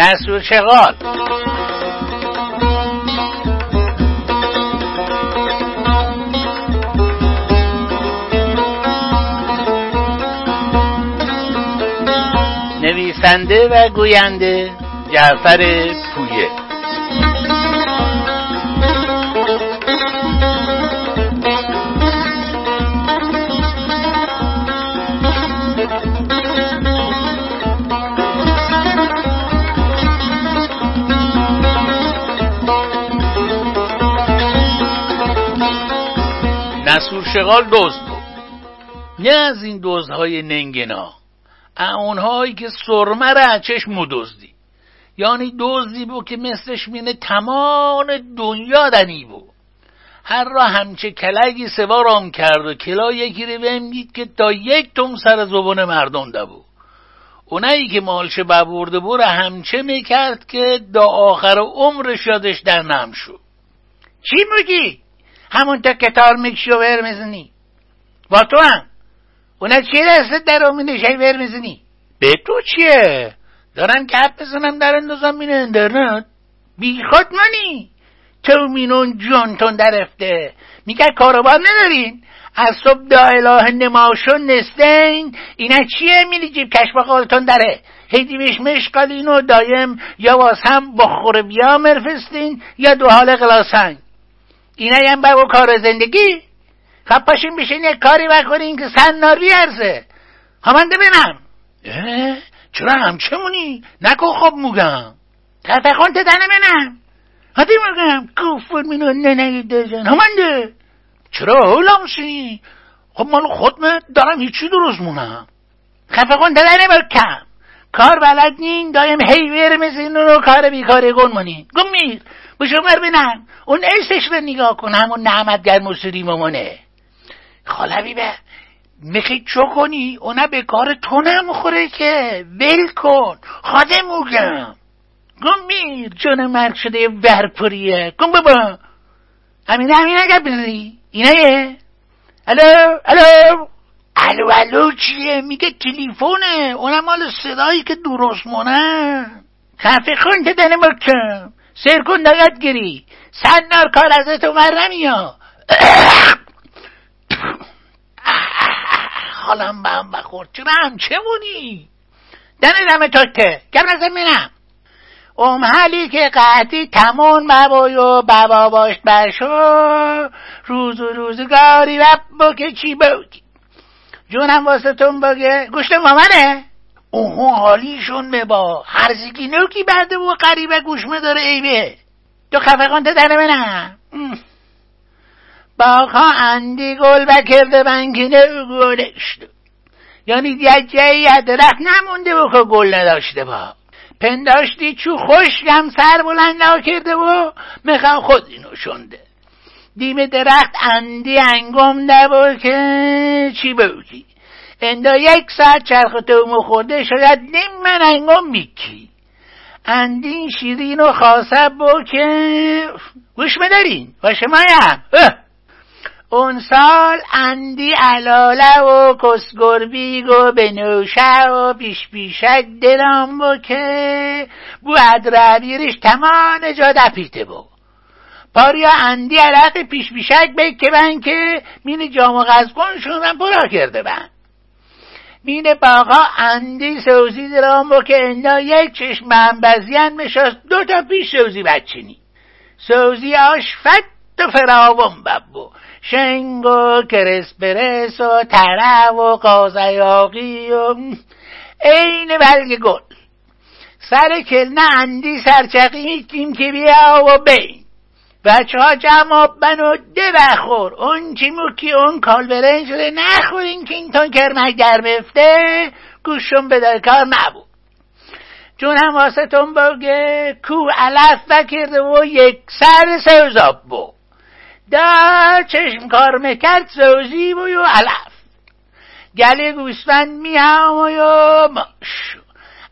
نسور شغال. نویسنده و گوینده جعفر پویه. نسور شغال دزد بود. نه از این دزدهای ننگنا. اونهایی که سرمه را چشم دزدی. یعنی دزدی بود که مثلش مینه تمام دنیا دنی بود. هر را همچه کلگی سوارام کرد و کلا یکی رو بمید که تا یک تم سر زبان مردم ده بود. اونایی که مالش ببورده بود همچه می‌کرد که دا آخر عمرش یادش در نم شد. چی میگی؟ همون تا کتار می‌کشی و ور می‌زنی. با تو هم. اونا چیه دستت در امینه شای ور می‌زنی. به تو چیه؟ دارم کپ بزنم در اندازم مینه اندرنت بی خود منی. تو مینون جونتون درفته میگه کاروبار ندارین؟ از صبح دا اله نماشون نستین. اینا چیه میلی جیب کشف قالتون داره هیدی بیش مشقالین و دایم یا واس هم بخور بیا مرفستین یا دو حال غلاسنگ. اینا هم با کار زندگی. خب پاشین بشین یک کاری بکنین که سن نار بیارزه همانده بینم چرا همچمونی؟ نکو خوب موگم. تفقون تدنه بینم هدی موگم. کفر مینو ننگی دزن همانده چرا اولامسی خب مال خودمه دارم هیچی درست مونم. خفقون تدنه بکم کار بلد نین دایم هی ویر میزین رو کار بیکاری گون مونین گم میر. بشمر بینم اون ایسش رو نگاه کن. همون نعمتگر مصری مامانه. خالبی به میخی چو کنی؟ اونا به کار تو نمخوره که ول کن. خاده موگم گم میر جون مرگ شده ورپریه گم بابا. همینه همینه اگر بزنی اینه الو الو. الو الو چیه؟ میگه تلیفونه. اونم مال صدایی که درست مونه. خفه خون که دنه بکم سیر کن داید گیری. سنار کار از تو مر نمیا حالم به هم بخور چرا هم؟ چه مونی؟ دنه دمه تاکه گم نزم منم ام حالی که قطعی تمون مبای و بابا باش بشو روز و روزگاری و بکه چی بگی؟ جونم واسه تون بگه. گوشت مامنه اوه حالیشون ببا هرزیگی نوکی بعده و قریبه گوشمه داره ایبه تو خفقان تدنه منم. باقا اندی گل بکرده بنگینه گلشت یعنی جایی درخت نمونده و که گل نداشته با پنداشتی چو خوشگم سر بلند کرده و می‌خوام خود اینو شنده. دیم درخت اندی انگم ده که چی بودی اندا یک ساعت چرخ تو خورده شاید نیم من انگم میکی. اندین شیرین و خاصه بو که گوش بدارین. و شمایم اون سال اندی علاله و کسگربیگ و بنوشه و پیش پیشک دلم بو که بو ادرابیرش تمام جا دپیته بو پاریا اندی علاق پیش پیشک بکه بن که مین جام غزگون شونم برا کرده بن. مین باقا اندی سوزی درام بو که اندا یک چشم هم بزین مشاست دو تا پیش سوزی بچینی. سوزی آش فت و فراوان ببو شنگ و کرسپرس و تره و قازیاقی و عین بلگ گل. سر کلنه اندی سرچقی میتیم که بیا و بین بچه ها جمع بن و ده بخور اون چی موکی اون کال برنج شده. نخورین که این تون کرمک در بفته گوشون به کار نبود. چون هم واسه تون بگه کو علف بکرده و یک سر سوزاب بود. دا چشم کار می‌کرد سوزی بوی و علف. گله گوسفند میام و ماش.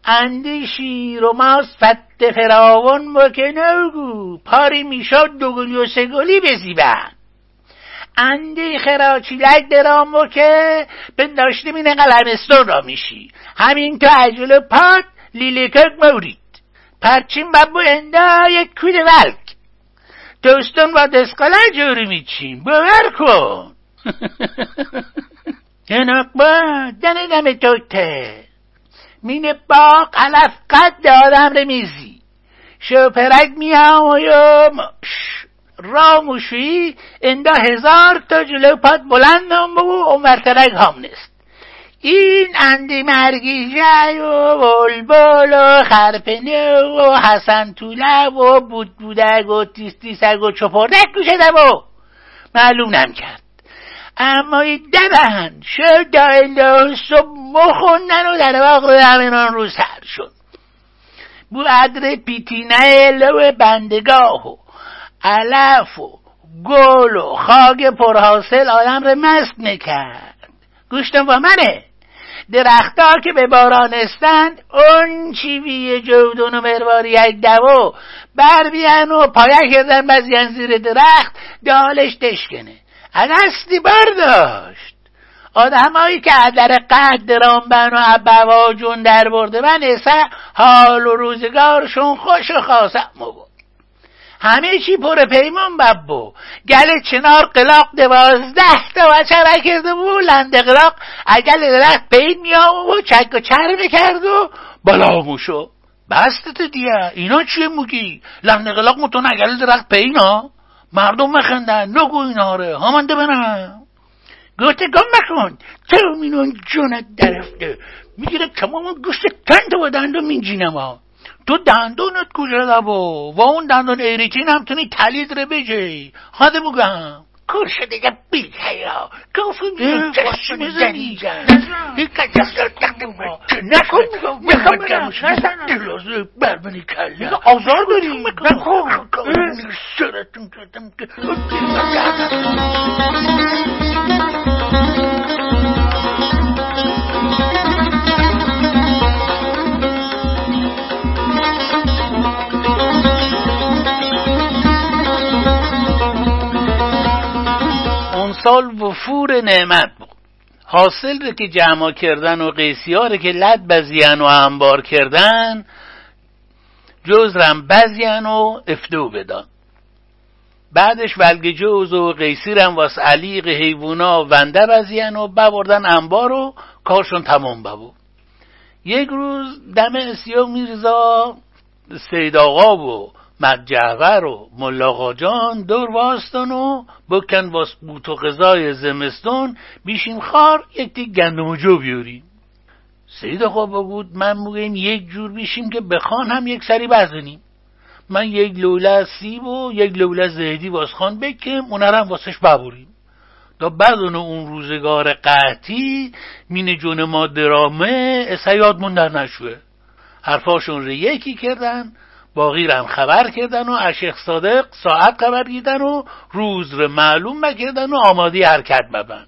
انده شیر و ماست فت فراون مکنوگو پاری می‌شد دوگلی و سگلی بزیبن. انده خراچیلک درامو که بنداشته مینه قلمستون را میشی همین تو عجل پاد لیلیکک مورید. پرچین ببو انده یک کود ولک. دوستان با دسقاله جوری میچیم باور کن. جناق با دنه دم توته. مین باق علف قد آدم رمیزی. شوپرک میام و را موشویی اندا هزار تا جلو پاد بلندم بگو و مرترک هم نیست. این اندی مرگیجه و بلبل و خرپنه و حسن طوله و بود بودگ و تیس تیسگ و چپردک گوشه و معلوم کرد. اما دبهن شد دایل صبح مخوندن و در واقع همینان رو سر شد. بو عدر پیتینه لو بندگاه و علف و گل و خاک پرحاصل آدم رو مست می‌کرد. گوشتم با منه. درختار که به باران استند اون چیوی جودون و مرواری یک دوو بر بیان و پایه کردن بزیان زیر درخت دالش دشکنه از اصلی برداشت. آدمایی که در قد رامبن و عبوا جون در برده من حال و روزگارشون خوش و خاصم بود. همه چی پر پیمان ببو. گل چنار قلاق دوازده تا و چرا کرده بو لند قلاق اگل درخت پید میام و چک و چر می‌کرد و بالا موشو بستت دیه. اینا چیه موگی؟ لند قلاق متون اگل درخت پینا مردم مخندن. نگو اینا ره همانده بنم گوته گم بکن تو مینون جونت درفته می‌گیره تمام گوشت کند و دندو مینجینم ها. تو دندونت کجا با و اون دندون ایریتین هم تونی تلید رو بجی. خواده بگم کور دیگه بی حیا گفت میگم چشم می‌زنی. نکن می‌خوام برم. دلازه برمنی کله. آزار داری نکن سرتون کردم که سال وفور نعمت بود. حاصل رو که جمع کردن و قیسیار که لد بزیان و انبار کردن جز رم بزیان و افتو بدان. بعدش ولگ جوز و قیسیرم واس علیق حیوونا ونده بزیان و ببردن انبار و کارشون تمام ببود. یک روز دم اسیا میرزا سید آقا و مجعور و ملاقا جان دور واستان و بکن واس بوت و غذای زمستون بیشیم خار یک دی گندم و جو بیوریم سید خواب بود من موگیم یک جور بیشیم که بخوان هم یک سری بزنیم. من یک لوله سیب و یک لوله زهدی واس خان بکم اونرم واسش ببوریم دا بدون اون روزگار قطعی مین جون ما درامه اسیاد در نشوه. حرفاشون رو یکی کردن باقی هم خبر کردن و اشیخ صادق ساعت خبر دیدن و روز رو معلوم بکردن و آمادی حرکت ببن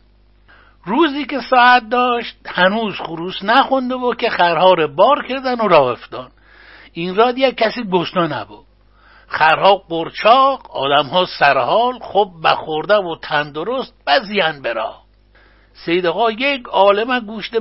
روزی که ساعت داشت هنوز خروس نخونده و که خرها رو بار کردن و راه افتان این را یک کسی گشنا نبود. خرها قرچاق آدمها سرحال خوب بخورده و تندرست بزیان برا سید آقا یک عالم گوشت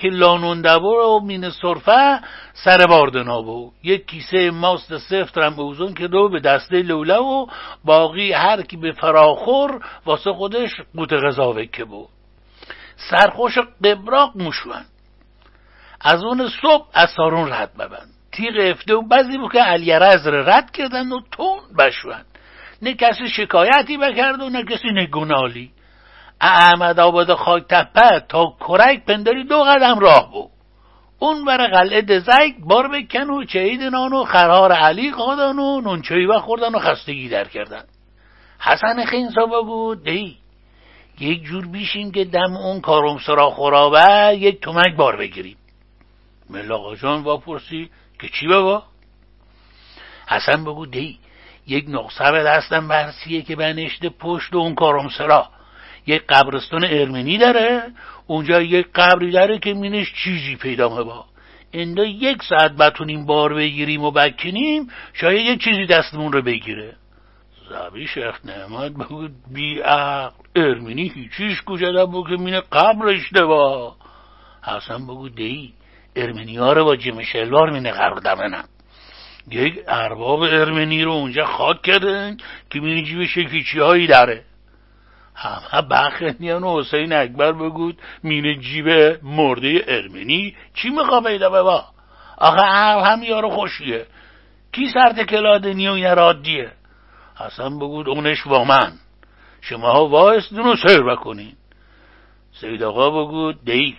که لانوندبور و مین صرفه سر باردنا بود یک کیسه ماست سفت رم اوزون که دو به دسته لوله و باقی هر کی به فراخور واسه خودش قوت غذا وکه بود سرخوش قبراق موشون از اون صبح از سارون رد ببند. تیغ افته و بعضی بود که علیرز رد کردن و تون بشون نه کسی شکایتی بکرد و نه کسی نگونالی احمد آباد خاک تپه تا کرک پنداری دو قدم راه بود. اون بر قلعه دزک بار بکن و چهید نان و خرار علی قادن و نونچهی خوردن و خستگی در کردن. حسن خین صابه بود دی. یک جور بیشیم که دم اون کارم سرا خورابه یک تومک بار بگیریم. ملاقا جان واپرسی که چی بابا؟ حسن بگو دی. یک نقصه به دستم برسیه که بنشته پشت اون کارم سرا. یک قبرستان ارمنی داره اونجا یک قبری داره که مینش چیزی پیدا با اندا یک ساعت بتونیم بار بگیریم و بکنیم شاید یک چیزی دستمون رو بگیره. زبی شیخ نعمت بگو بی عقل ارمینی هیچیش کجا بگو که مینه قبرش دوا حسن بگو دی ارمنی ها رو با جیم شلوار مینه قرار دمنم یک ارباب ارمنی رو اونجا خاک کردن که مینه جیب شکیچی هایی داره. همه بخنیان و حسین اکبر بگود مینه جیب مرده ارمنی. چی میخوا پیدا ببا آخه عقل هم یارو خوشیه. کی سرت کلادنی و این رادیه حسن بگود اونش من. شما ها وایستون و سر بکنین. سید آقا بگود دی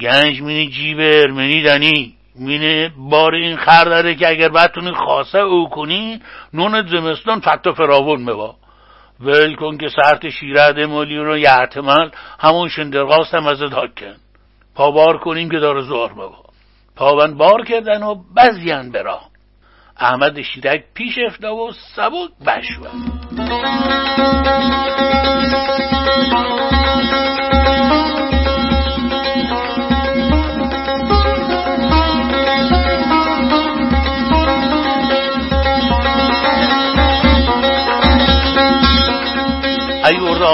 گنج مینه جیب ارمنی دنی. مینه بار این خر داره که اگر بتونی خاصه او کنی نون زمستان فتا فراون مبا ول کن که سرت شیرد مالی رو یه احتمال همون شندرغاست هم از داد کن پا بار کنیم که داره زور مبا پاون بار کردن و بزیان برا. احمد شیرک پیش افتا و سبک بشون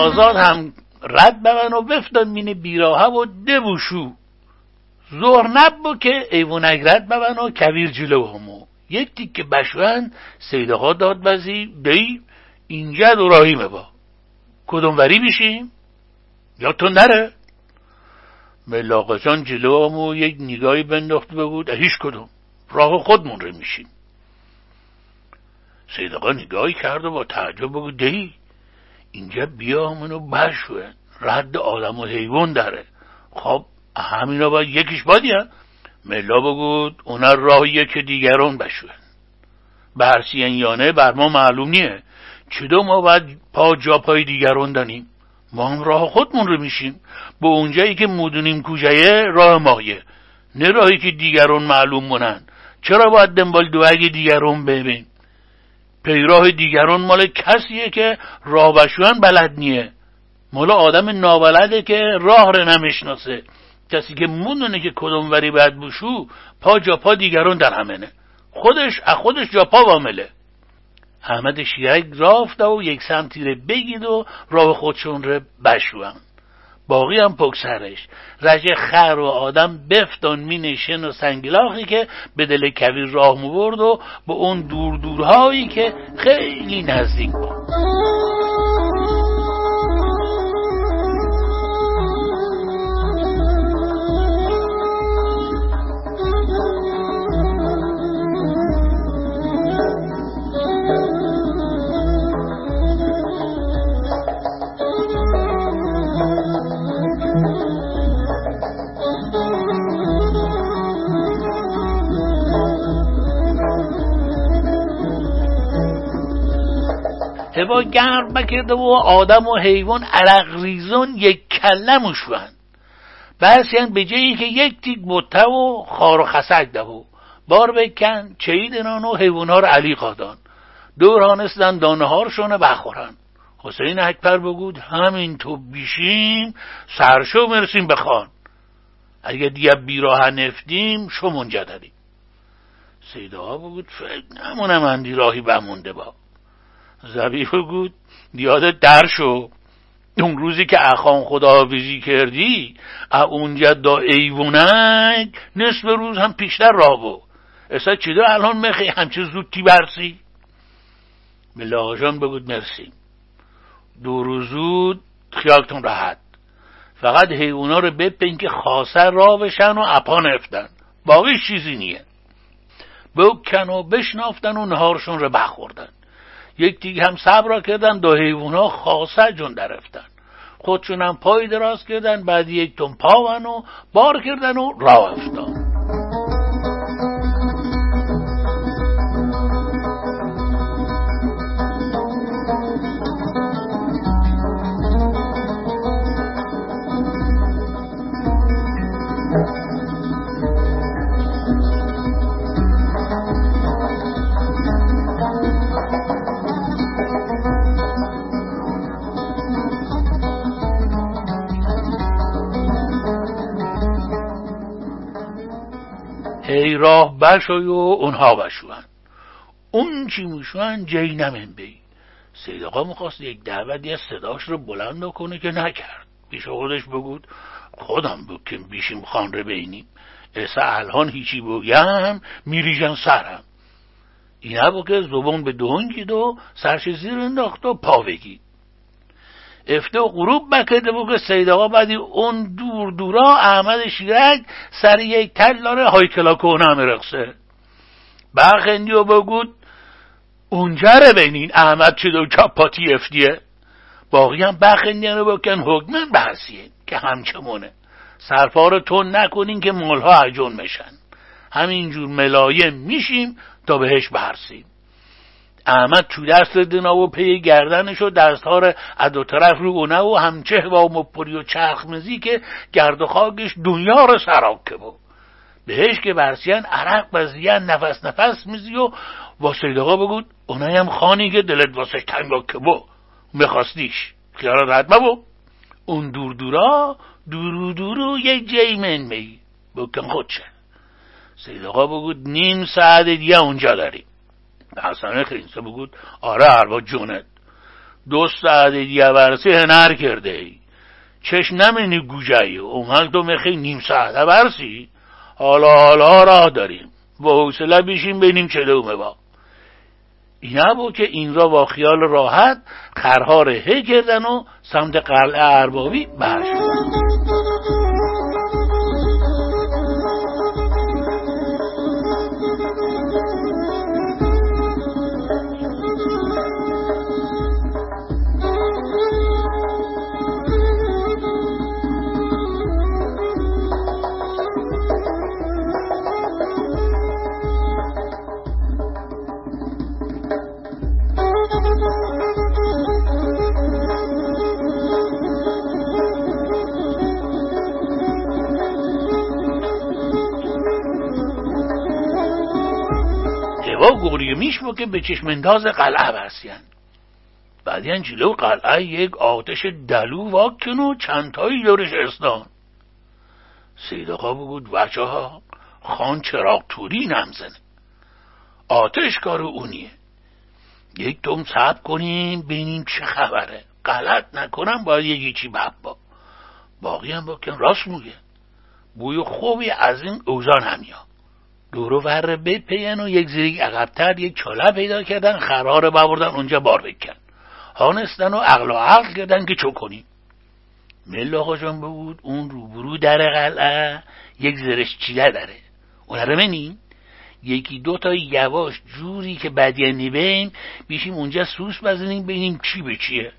آزاد هم رد ببن و بفتن مینه بیراهه و دبوشو. زور نب که ایونک رد ببن و کویر جلو همو. یک تیک بشون سیدقا داد بزی دی اینجا دوراهی با کدوم وری بیشیم؟ یا تو نره. ملاقه جان جلو همو یک نگاهی بنداخت بگود هیچ کدوم. راه خودمون رو میشیم. سیدقا نگاهی کرد و با تعجب بگود دی اینجا بیا منو بشوه رد آدم و حیوان داره. خب همینا باید یکیش بادیه ملا بگود اون راهیه که دیگران بشوه. برسیان یانه بر ما معلوم نیه. چطور ما باید پا جا پای دیگران دانیم؟ ما هم راه خودمون رو میشیم. به اونجایی که مدونیم کجایه راه مایه نه راهی که دیگران معلوم مونن. چرا باید دنبال دوگ دیگران ببین؟ پیراه دیگران مال کسیه که راه بشوان بلد نیه. مال آدم نابلده که راه رو نمی‌شناسه. کسی که مونونه که کدوم وری باید بشو پا جا پا دیگران در همینه. خودش از خودش جا پا وامله. احمد شیرک رافت و یک سمتی رو بگید و راه خودشون رو بشوان. باقی هم پکسرش رجه خر و آدم بفتان می نشن و سنگلاخی که به دل کویر راه برد و به اون دور دورهایی که خیلی نزدیک بود. هوا گرم بکرده و آدم و حیوان عرق ریزون یک کله مشون بس یعنی به جایی که یک تیک بوته و خار و خسک دهو. بار بکن چیدنان و حیوان ها رو علی قادان دور هانستن دانه هارشون بخورن حسین اکبر بگود همین تو بیشیم سرشو مرسیم بخوان. اگه دیگه بیراه نفتیم شو منجا داریم سیده ها بگود فکر نمونم اندی راهی بمونده با. زبیح بگود یادت در شو. اون روزی که اخان خداحافظی کردی اونجا دا ایوونک نصف روز هم پیشتر را بو اصلا چی الان مخی همچه زودتی برسی؟ به لاجان بگود مرسی. دو زود خیالتون راحت. فقط حیونا رو بپین که خاصه را بشن و اپا نفتن. باقی چیزی نیه. بکن و بشنافتن و نهارشون رو بخوردن. یک دیگه هم صبر کردن دو حیوان خاصه جون درفتن خودشون هم پای دراز کردن بعد یک تون پاون و بار کردن و راه افتاد. راه بشای و اونها بشوان. اون چی میشوان جی نمین بی. سید آقا می‌خواست یک دعوت یه صداش رو بلند کنه که نکرد. پیش خودش بگود خودم بکن بیشیم خان رو بینیم. اسا الان هیچی بگم میریجم سرم. این بود که زبون به دهنگید و سرش زیر انداخت و پا بگید. افته و غروب بکده بود که سید آقا بعدی اون دور دورا احمد شیرک سر یک تلار های کلا مرقصه برخندی و بگود اونجا رو بینین. احمد چه دو چاپاتی افتیه. باقی هم بخندین رو بکن. حکمن بحثیه که همچمونه. سرپا رو تون نکنین که مالها عجون میشن همینجور ملایم میشیم تا بهش برسیم. احمد تو دست دنا و پی گردنش و دستها رو از دو طرف رو اونه و همچه و مپری و چرخ مزی که گرد و خاکش دنیا رو سراک که بود. بهش که برسیان عرق بزیان نفس نفس میزی و واسه آقا بگود اونایم خانی که دلت واسه تنگا که بو میخواستیش. خیال رد ببو اون دور دورا دورو دورو یک جیمن می. بکن خودشه. سید آقا بگود نیم ساعت دیگه اونجا داریم. حسن خینسه بگود آره اربا جونت. دو ساعت دیگه هنر کرده ای. چش نمینی گوجهی اون تو میخی نیم ساعت برسی. حالا حالا راه داریم. با حوصله بیشیم بینیم چه دومه با. اینا بود که این را با خیال راحت خرها رهه کردن و سمت قلعه اربابی برشدن گوری میش که به چشمنداز قلعه برسیان بعدی جلو قلعه یک آتش دلو واکن و چندتایی دورش استان سید آقا بود وچه ها خان چراغ توری نمزنه آتش کار اونیه. یک دوم صبر کنیم ببینیم چه خبره. غلط نکنم باید یکی چی با. باقی هم بکن راست میگه. بوی خوبی از این اوزان همیاد دورو ور بپین و یک زیری عقبتر یک چاله پیدا کردن خرها رو ببردن اونجا بار بکن. هانستن و عقل و عقل کردن که چو کنیم مل آقا جان بود اون روبرو در قلعه یک زرش چیده داره. اون رو منین یکی دو تا یواش جوری که بدیه نیبیم بیشیم اونجا سوس بزنیم ببینیم چی به چیه.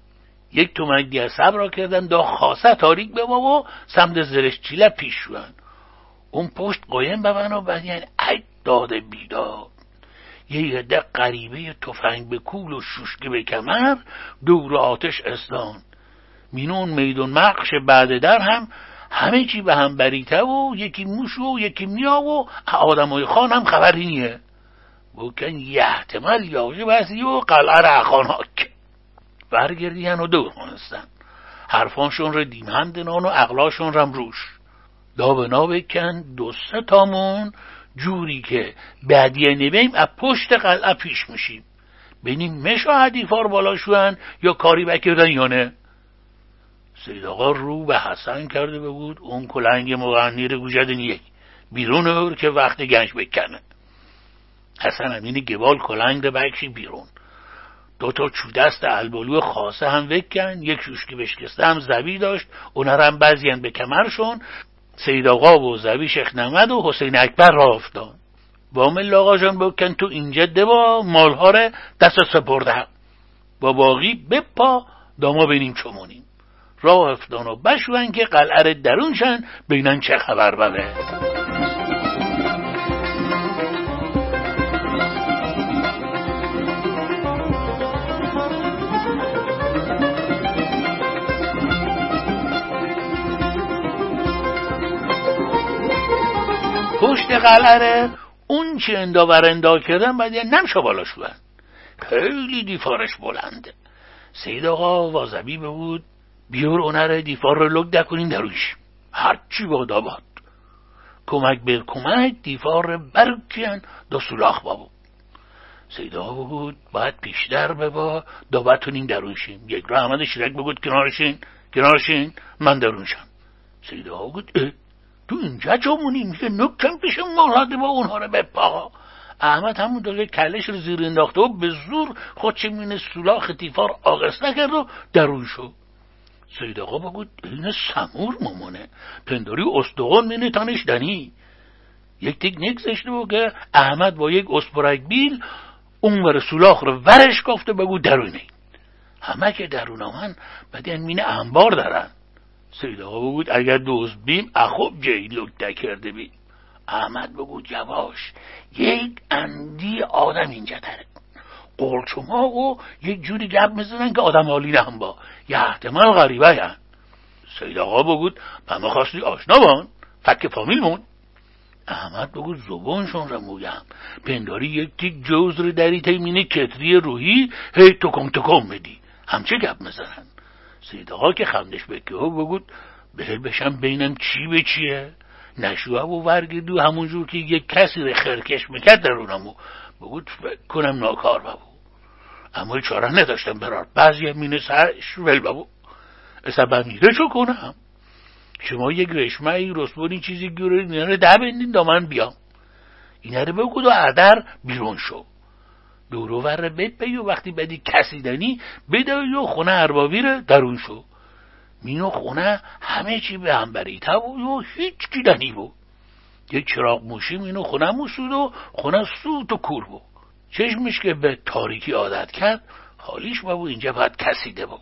یک دیگه صبر را کردن دا خاصه تاریک به ما و سمت زرش چیله پیش شوند اون پشت قایم به و بعد یعنی ای داده بیداد. یه عده قریبه تفنگ به کول و شوشکه به کمر دور آتش اسلام مینون میدون مقش بعد در هم همه چی به هم بریته و یکی موش و یکی میا و آدمای خان هم خبری نیه. بکن یه احتمال یاجه بسی و قلعه رخاناک برگردیان و دور کنستن حرفانشون رو دیمهندنان و اقلاشون رم روش. دابنا بکن دو سه تامون جوری که بعدیه نویم از پشت قلعه پیش میشیم. بینیم مشا حدیفار بالا شوهن یا کاری بکردن یا نه. سید آقا رو به حسن کرده بود اون کلنگ مغنیر گوجدن یک. بیرون اور که وقت گنج بکنه. حسن همین گبال کلنگ ده بکشی بیرون. دو تا چودست البالو خاصه هم وکن یک شوشکی بشکسته هم زبی داشت. اونها هم بعضی به کمرشون سید آقا و زوی شیخ نمد و حسین اکبر را افتاد. با مل آقا جان بکن تو اینجا دوا مالها را دست سپرده با باقی بپا داما بینیم چمونیم راه افتان و بشوان که قلعه درونشن بینن چه خبر بله پشت قلعه اون چی اندا بر اندا کردن بعد یه نمشا بالا شدن. خیلی دیفارش بلنده سید آقا وازبی بود بیور اونر دیفار رو لگ دکنین دروش هرچی باد آباد کمک بر کمک دیوار برکیان دو سولاخ بابو. سیدا بود باید پیشتر ببا دا بتونیم درونشیم یک را احمد شیرک بگود کنارشین کنارشین من درونشم. سیدا بود اه. تو اینجا چمونی میگه نکم پیش مالاده با اونها رو بپا احمد همون داره کلش رو زیر انداخته و به زور خودش مینه سولاخ دیوار آغست نکرد و درون شد. سید آقا بگود این سمور مامانه. پنداری استخون مینه تانش دنی. یک تیک نگذشته بود که احمد با یک اسپرک بیل اون ور سولاخ رو ورش گفته بگو درونه همه که درون آمن بعد مینه انبار دارن. سید آقا بگود اگر دوست بیم اخوب جایی لکته کرده بیم احمد بگو جواش یک اندی آدم اینجا داره قرچما و یک جوری گپ می‌زنن که آدم حالی هم با. یه احتمال غریبه هن. سید آقا بگود ما خواستی آشنا بان. فک فامیل مون. احمد بگو زبانشون رو مویم. پنداری یک تیک جوز رو دری تیمینه کتری روحی هی تکم تکم بدی همچه گپ می‌زنن. سید آقا که خندش بکه بگود به بشم بینم چی به چیه. نشوه و ورگدو همونجور که یک کسی رو خرکش می‌کرد در اونمو بگود کنم ناکار بابو اما چاره نداشتم برار. بعضی مینه سرش ول بابو اصلا میره چو کنم؟ شما یک رشمه ای رسبونی چیزی گیره اینا رو ده بندین دا من بیام. اینا رو بگود و عدر بیرون شو. دورو ور بپی و وقتی بدی کسی دنی بدایی و خونه اربابی رو درون شو. مینو خونه همه چی به هم بریته بود و هیچ کی دنی بود یک چراغ موشی مینو خونه موسود و خونه سوت و کور بود چشمش که به تاریکی عادت کرد حالیش بود اینجا باید کسیده بود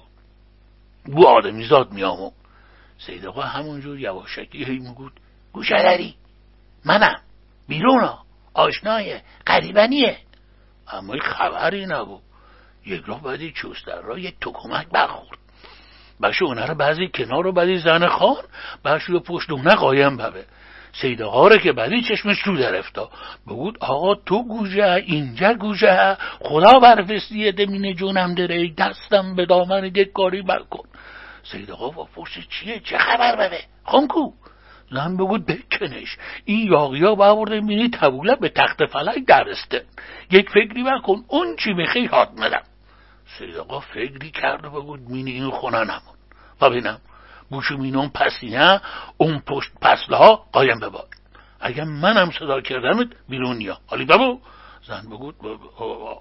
بو. آدمی زاد میامو سید آقا همونجور یواشکی هی میگود گوشه منم. بیرونا آشنای قریبنیه اما خبری نبود. یک راه بعدی چوستر را یک تکمک برخورد. بشه اونه رو بعضی کنار رو بعدی زن خان بشه رو پشت اونه قایم ببه. سید آقا که بعدی چشمش تو درفتا بگود آقا تو گوجه اینجا گوجه. خدا برفستی دمین جونم داره. دستم به دامن یک کاری بکن سید آقا با پشت چیه؟ چه خبر ببه؟ خانکو زن بگود بکنش. این یاقیا برده مینی تبوله به تخت فلک درسته. یک فکری بکن اون چی بخی حاد مدم سید آقا فکری کرد و بگود مینی این خونه نمون. و بینم بوشو مینون پسینه اون پشت پسله قایم بباد اگر منم صدا کردمت بیرون یا. حالی بابو زن بگود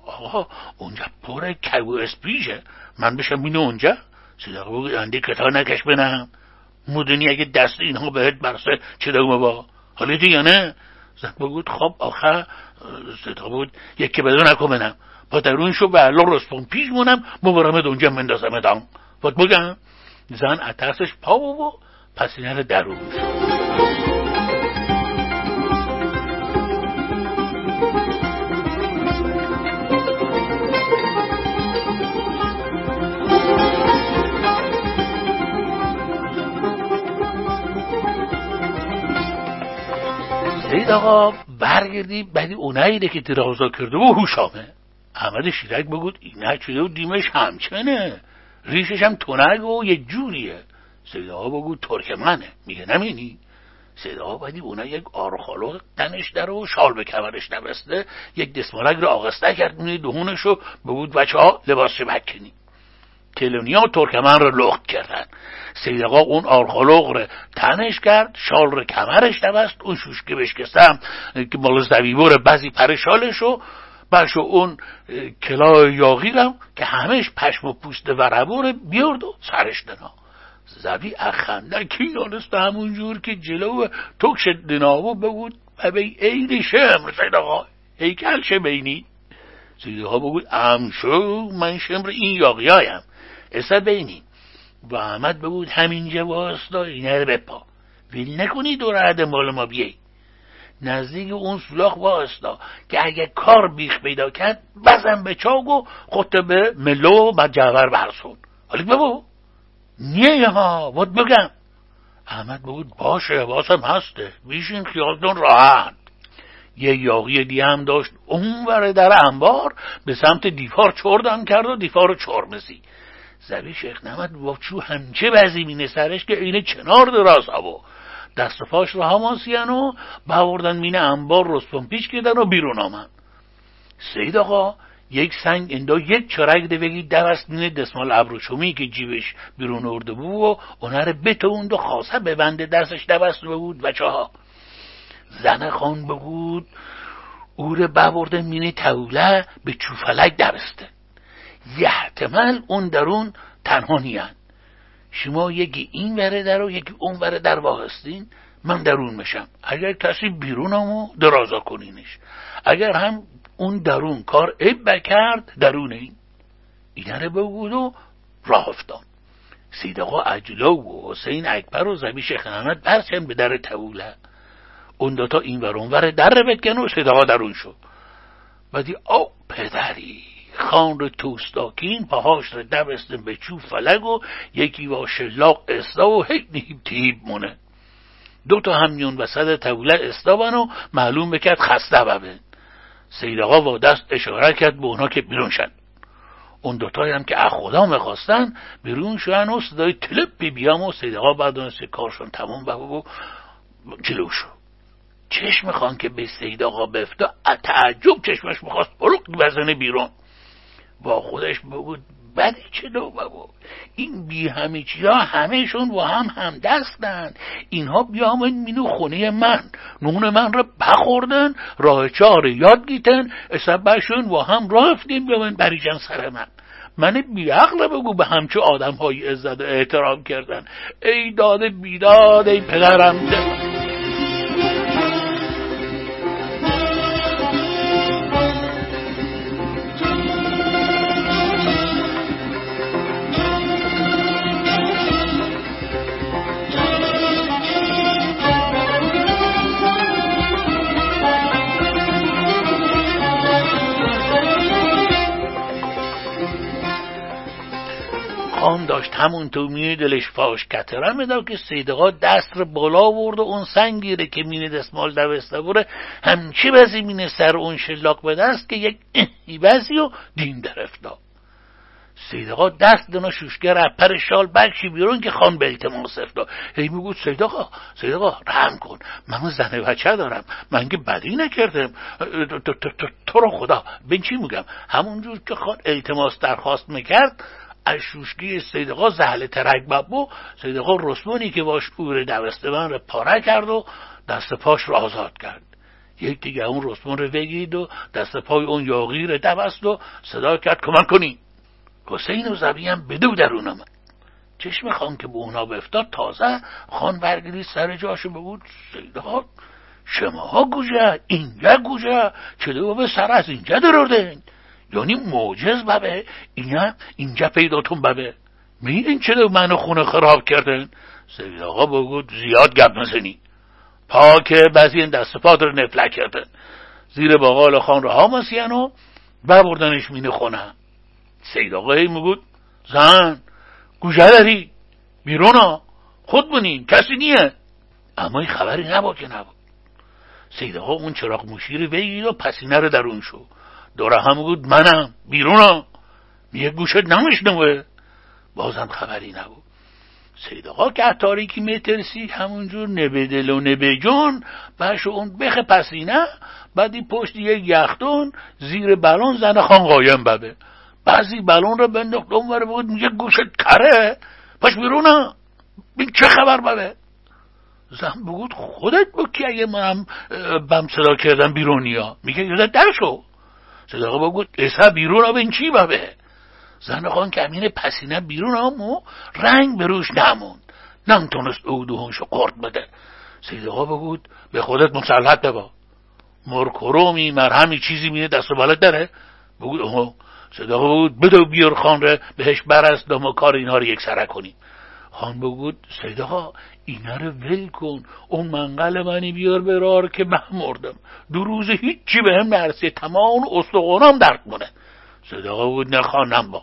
آقا اونجا پر کو اسپیشه من بشم مینو اونجا. سید آقا بگود اندی کتا نکش بنم مدنی اگه دست اینها بهت برسه چه دومه با؟ حالی دیگه نه. زن بگود خب آخه صدا بود یکی بدون نکن منم. با درون شو به الله رسپون پیش مونم مبارمت اونجا مندازم ادام. باید بگم زن اترسش پا و پسینه درون شد سید آقا برگردی بعدی اونایی که درازا کرده و هوشامه. احمد شیرک بگود اینه شده و دیمش همچنه. ریشش هم تنگ و یه جوریه. سیدا بگو ترکمنه میگه نمینی. سیدا بدی اونا یک آرخالو تنش داره و شال به کمرش نبسته. یک دسمالک رو آغسته کرد میدی دهونش رو. بگود بچه ها لباس کلونیا و ترکمن رو لخت کردن. سیدقا اون آرخالوق رو تنش کرد شال رو کمرش نبست اون شوشکه بشکستم که مال زویبور بعضی پرشالش رو بلشو اون کلاه یاغیرم که همش پشم و پوست وربور بیارد و سرش دنا. زوی اخنده کی دانست همون جور که جلو تکش دناو بگود و به عید شمر سید آقا هیکل بینی سید آقا بگود امشو من شمر این یاغیایم. اصلا بینی. و احمد بگود همینجا واسطا اینه رو بپا. ویل نکنی دور عده مال ما بیایی نزدیک اون سولاخ واستا که اگه کار بیخ پیدا کرد بزن به چاگ و خودت به ملو و جوهر برسون حالی ببو نیه ها بود بگم. احمد بود باشه واسم هسته. بیشین خیالتون راحت. یه یاقی دیگه هم داشت. اون وره در انبار به سمت دیفار چردم کرد و دیفار چرمزی زبی شیخ نمد با چو همچه بزی مینه سرش که اینه چنار دراز هوا دست پاش رو هماسیان و بوردن مینه انبار رسپون پیش کردن و بیرون آمد. سید آقا یک سنگ اندا یک چرک دوگی دوست مینه دسمال ابروشومی که جیبش بیرون ارده بود و اونه رو بتوند و خاصه ببنده دستش دوست بود بچه ها زن خان بگود او رو ببرده مینه توله به چوفلک درسته. یحتمل اون درون تنها نیان. شما یکی این وره در و یکی اون وره در واقستین من درون میشم. اگر کسی بیرونمو درازا کنینش. اگر هم اون درون کار عیب بکرد درون این. اینه رو بگود و راه افتان سیدقا عجلا و حسین اکبر و زبی شیخ احمد برچن به در توله اون دوتا این ور اون ور در بکن و سیدقا درون شد. بعدی او پدری. خان توستاکین پاهاش رو دبستن به چوب فلگ و یکی با شلاق استا و هیچ نیب تیب مونه. دو تا همیون وسط توله استابن و معلوم بکرد خسته ببین سید آقا با دست اشاره کرد به اونا که بیرون شد اون دوتایی هم که خدا می‌خواستن بیرون شدن و صدای تلپی بیام و سید آقا بعد کارشون تموم و جلو شد چشم خان که به سید آقا بفتا تعجب چشمش می‌خواست بروک بزنه بیرون. با خودش بگو بدی چه دو بابا؟ این بی همه چیزا همهشون با هم هم دستن اینها بیامن مینو خونه من نون من رو بخوردن راه چهار یاد گیتن اسبشون با هم رفتیم بیامن بریجن سر من. من بیعقل بگو به همچه آدم های عزت احترام کردن. ای داد بیداد ای پدرم داشت همون تو مینه دلش فاش کتره می‌داد که سیدقا دست رو بالا برد و اون سنگیره که مینه دستمال دوسته بوره همچی بزی مینه سر اون شلاق به دست که یک بزی و دین در افتاد سیدقا دست دنا شوشگر پر شال بکشی بیرون که خان به التماس افتاد هی میگو سیدقا سیدقا رحم کن. من زن بچه دارم. من که بدی نکردم. تو رو خدا. به چی میگم؟ همونجور که خان التماس درخواست می‌کرد از شوشگی سیدقا زهل ترک ببو سیدقا رسمونی که باش پور دوستبان رو پاره کرد و دست پاش رو آزاد کرد. یک دیگه اون رسمون رو بگید و دست پای اون یاغی رو دوست و صدا کرد کمک کنی. حسین و زبی هم بدو درون آمد. چشم خان که به اونا بفتاد تازه خان برگری سر جاشو بود سیدقا شما گوجه اینجا گوجه چلو به سر از اینجا درردین. یعنی موجز ببه. اینا اینجا پیداتون ببه. میدین چرا منو خونه خراب کردن؟ سید آقا بگو زیاد گپ نزنی. پا که بعضی این دست پا رو نفلک کردن. زیر باقال خان رو هاماسین و ببردنش مینه خونه. سید آقا هی میگود زن گوشه داری؟ خود بونین کسی نیه. اما این خبری نبا که نبا سید آقا اون چراغ موشی رو بگید و پسینه رو درون شو. دوره هم بود منم بیرونم. یه گوشت نمیشنوه بازم خبری نبود. سید آقا که تاریکی میترسی همونجور نبدل و نبجون بش اون بخ پسینه بعدی پشت یک یختون زیر بلون زن خان قایم ببه. بعضی بلون رو بنداخت اون بود میگه گوشت کره. پاش بیرونم بین چه خبر ببه؟ زن بگود خودت بکی اگه منم بم صدا کردم بیرونیا میگه یادت در شو. صدقه بگو اسا بیرون آب این چی بابه؟ زن خان کمین پسینه بیرون آمو رنگ به روش نموند. نمتونست او دوهنشو قرد بده. صدقه بگود به خودت مسلحت ببا. مرکرومی مرهمی چیزی مینه دست و بالت داره. بگود اوه صدقه بود بدو بیار خان ره بهش برست و کار اینها رو یک سره کنیم. خان بگود سیده اینا رو ول کن. اون منقل منی بیار برار که من مردم. دو روز هیچی به هم نرسه. تمام استخونام درد مونه صدقه بود نه خانم با.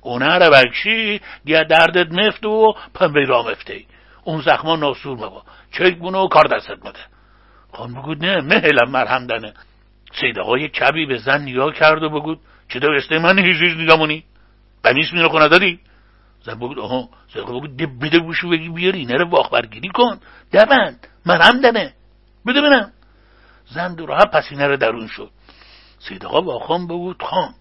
اونه رو بکشی گه دردت مفت و پنبه را مفته اون زخما ناسور مبا چک بونه و کار دستت مده خان بگود نه مهلم مرهم دنه سیده یک کبی به زن نگاه کرد و بگود چه استه من هیچ نگاه مونی قمیس می رو داری زن بگود آها سیدقا بگود بده بوشو بگی بیاری نره واخ برگیری کن. دبند. هم دنه بده بنم زن دو راه پسینه رو درون شد. سیدقا با خان بگود خان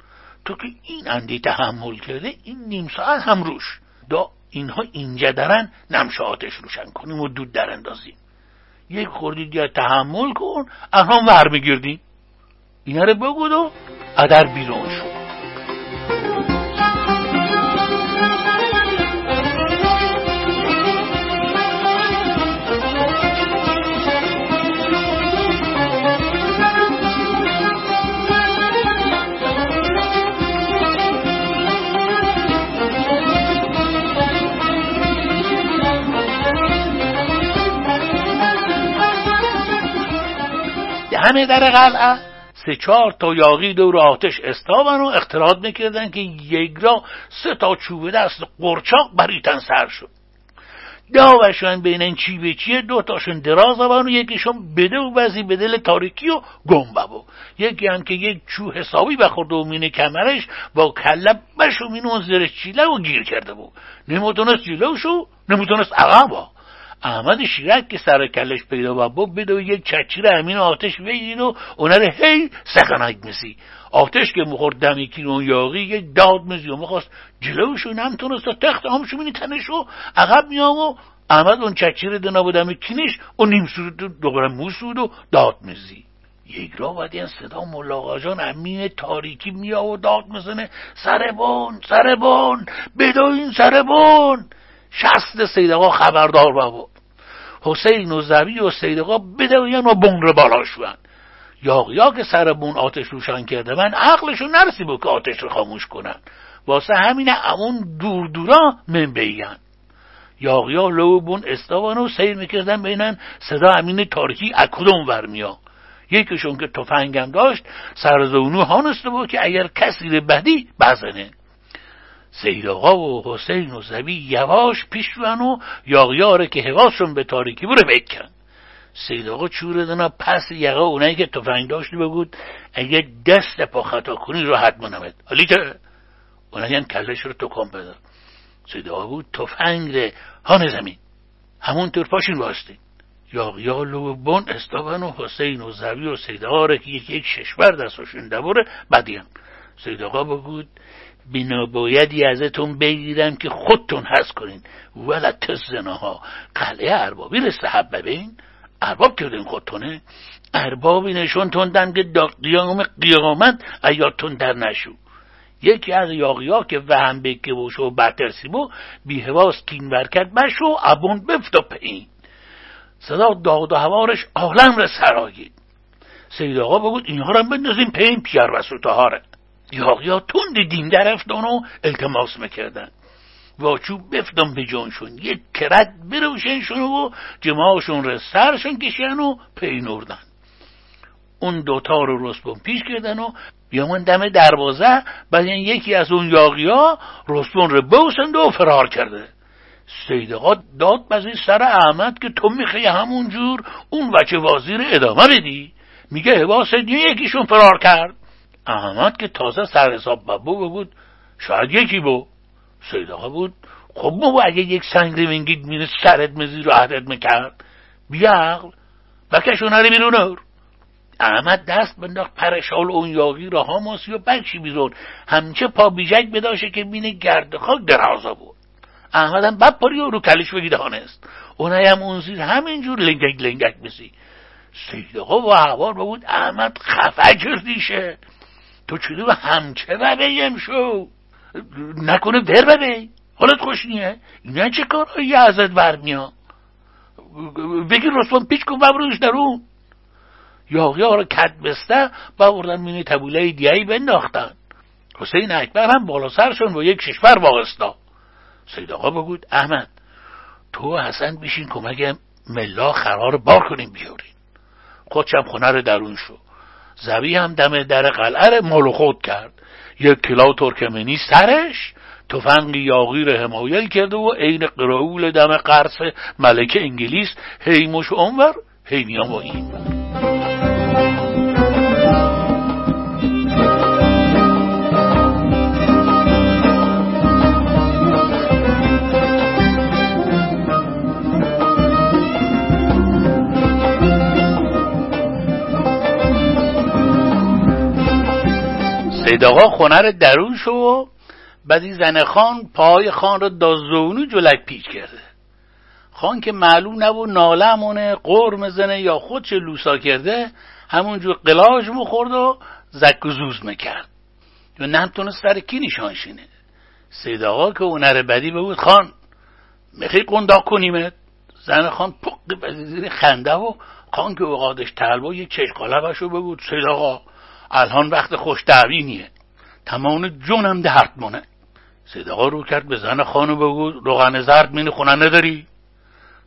تو که این اندی تحمل کرده این نیم ساعت هم روش. دا اینها اینجا درن نمشه آتش روشن کنیم و دود در اندازیم. یک خوردی دیگه تحمل کن الان ور میگردیم اینا رو بگود و ادر بیرون شد همه در قلعه. سه چهار تا یاقی دور آتش استابن و اختلاط می‌کردن که یک را سه تا چوب دست قرچاق بریتن سر شد. داوشان بین این چی به چیه دو تاشون دراز و یکیشون بده و بعضی به دل تاریکی و و یکی هم که یک چو حسابی بخورد و مینه کمرش با کلب بشو مینه زیر چیله و گیر کرده بود. نمی‌تونست جلوشو نمی‌تونست عقبا احمد شیرک که سر کلش پیدا بود بده و یک چچیر امین آتش بگیر و اونه رو هی سخنک میسی. آتش که مخورد دمیکی اون یاقی یک داد میزی و می‌خواست جلوشو نمتونست تا تخت همشو مینی تنشو عقب میام و احمد اون چچیر دنا بود دمیکینش و نیم سود دوباره موسود و داد میزی. یک را باید این صدا ملاقا جان امین تاریکی میا و داد می‌زنه. سربون سربون بدوین سربون شست سیدقا خبردار بود حسین و زبی و سیدقا بدوین و بون رو بالا شوند یاقیا که سر بون آتش روشن کرده من عقلشون نرسی بود که آتش رو خاموش کنن. واسه همین امون دور دورا من بیان یاقیا لو بون استوان و سیر می‌کردن بینن صدا امین تاریکی اکدوم ور میا یکیشون که تفنگم داشت سرزونو هانسته بود که اگر کسی بدی بزنه. سید آقا و حسین و زبی یواش پیش روان و یاغیاره که هواشون به تاریکی بره بکن. سید آقا چوره دنا پس یقا اونایی که تفنگ داشتی بگود اگه دست پا خطا کنی رو حتما نمید حالی که اونایی هم کلش رو تو کن بده سید آقا بود تفنگ ره. هان زمین. همون طور پاشین واسطه یاغیال و بون استابن و حسین و زبی و سید آقا که یک یک ششبر دستشون دبوره بدیم سید آقا بگود بینا بایدی ازتون بگیرم که خودتون هست کنین. ولت زناها. قلعه اربابی رستحب ببین. ارباب کردین خودتونه. اربابی نشون تندن که قیام قیامت ایاتون در نشو. یکی از یاقیا که وهم بکه بوشو و بترسی بو بی هواست کین ورکت بشو ابون بفت و پین صدا داد و هوارش عالم را سرایید سید آقا بگود اینها را بندازیم پین پیر و سوتهاره یاقیا تند دین درفتان و التماس می‌کردن. واچوب بفتم به جانشون. یک کرد بروشنشون و جماعشون رو سرشون کشن و پینوردن اون دوتا رو رسپون پیش کردن و بیامن دم دروازه بعد یکی از اون یاقیا رسپون رو بوسند و فرار کرده. سیدقا داد بزی سر احمد که تو می‌خوای همونجور اون وچه وازیر ادامه بدی. میگه حواست یکیشون فرار کرد. احمد که تازه سر حساب بابو بود شاید یکی بود سید آقا بود خب بابا اگه یک سنگ میگید میره سرت مزی رو عهدت می‌کرد بیعقل بکشون هره بیرون احمد دست بنداخت پرشال اون یاقی را هاماسی و بکشی بیرون همچه پا بیجک بداشه که بینه گرد خاک درازا بود. احمد هم بد و رو کلش بگیده هانست. اونایی هم اون زیر همینجور لنگک لنگک بسی سید آقا و حوار بود احمد خفه کردیشه تو چلو همچه ببیم شو نکنه در ببی. حالت خوش نیه. اینا چه کارایی ازت برمیا بگی رسوان پیچ کن ببروش درون ها رو کت بسته بردن مینی تبوله دیایی بنداختن. حسین اکبر هم بالا سرشون با یک ششفر واقستا سید آقا بگود احمد تو حسن بیشین کمک ملا خرار بار کنیم بیارین. خودشم خونه رو درون شو. زبی هم دم در قلعه مال خود کرد. یک کلا ترکمنی سرش تفنگ یاغی رو حمایل کرده و عین قراول دم قرص ملک انگلیس هیموش اونور هیمیام و این سید آقا خونه درون شو و بعدی زن خان پای خان را دازونو جلک پیچ کرده. خان که معلوم نبود نالمونه قرم زنه یا خودش لوسا کرده همونجور قلاج مخورد و زک و زوز می‌کرد. و نمتونست سر کی نشانشینه سید آقا که اونر بدی بود خان می‌خوای قنداق کنیمت؟ زن خان پق زیر خنده و خان که اوقادش تلبا یک چشقالبش رو بگود سید آقا الان وقت خوش دعوینیه تمام جونم درد مونه. آقا رو کرد به زن خانو بگود روغن زرد مینه خونه نداری؟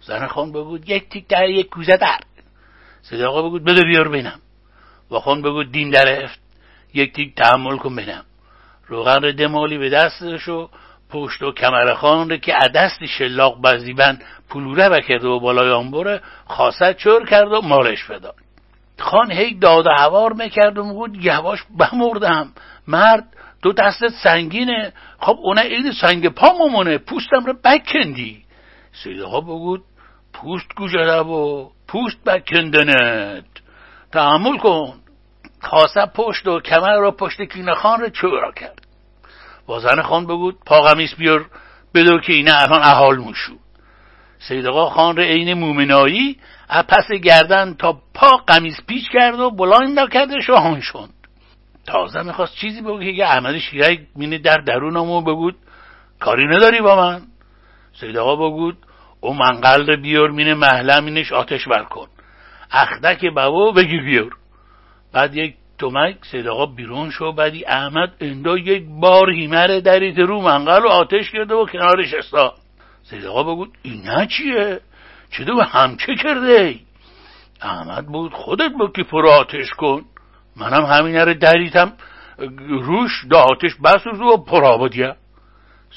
زن خان بگود یک تیک در یک کوزه در. سید آقا بگود بده بیار بینم. و خان بگود دین در افت. یک تیک تحمل کن بینم. روغن رو دمالی به دستش و پشت و کمر خان رو که عدست شلاق بزیبن پلوره بکرده و بالای آنبره خاصت چور کرد و مالش بداد. خان هی داد و هوار می‌کرد و میگود یواش بمردم. مرد دو دستت سنگینه. خب اونه این سنگ پا ممونه پوستم رو بکندی. سیده ها بگود پوست گوشده و پوست بکندنت. تحمل کن. خاصه پشت و کمر را پشت کینه خان رو چورا کرد. با زن خان بگود پا قمیس بیار بدو که اینه الان احال موشو سید آقا خان رو عین مومنایی از پس گردن تا پا قمیس پیچ کرد و بلند کردش و هان شد. تازه می‌خواست چیزی بگو که احمد شیرک مینه در درونمو بگود. کاری نداری با من. سید آقا بگود او منقل رو بیار مینه محله مینش آتش بر کن. اخدک بابا بگیر بیار. بعد یک تومک سید آقا بیرون شو بعدی احمد اندا یک بار هیمر دریت رو منقل و آتش کرده و کنارش استا سید آقا بگود اینا چیه؟ چه دو همچه کرده ای؟ احمد بود خودت با پر آتش کن. منم همین رو دریتم روش دا آتش بس رو پرا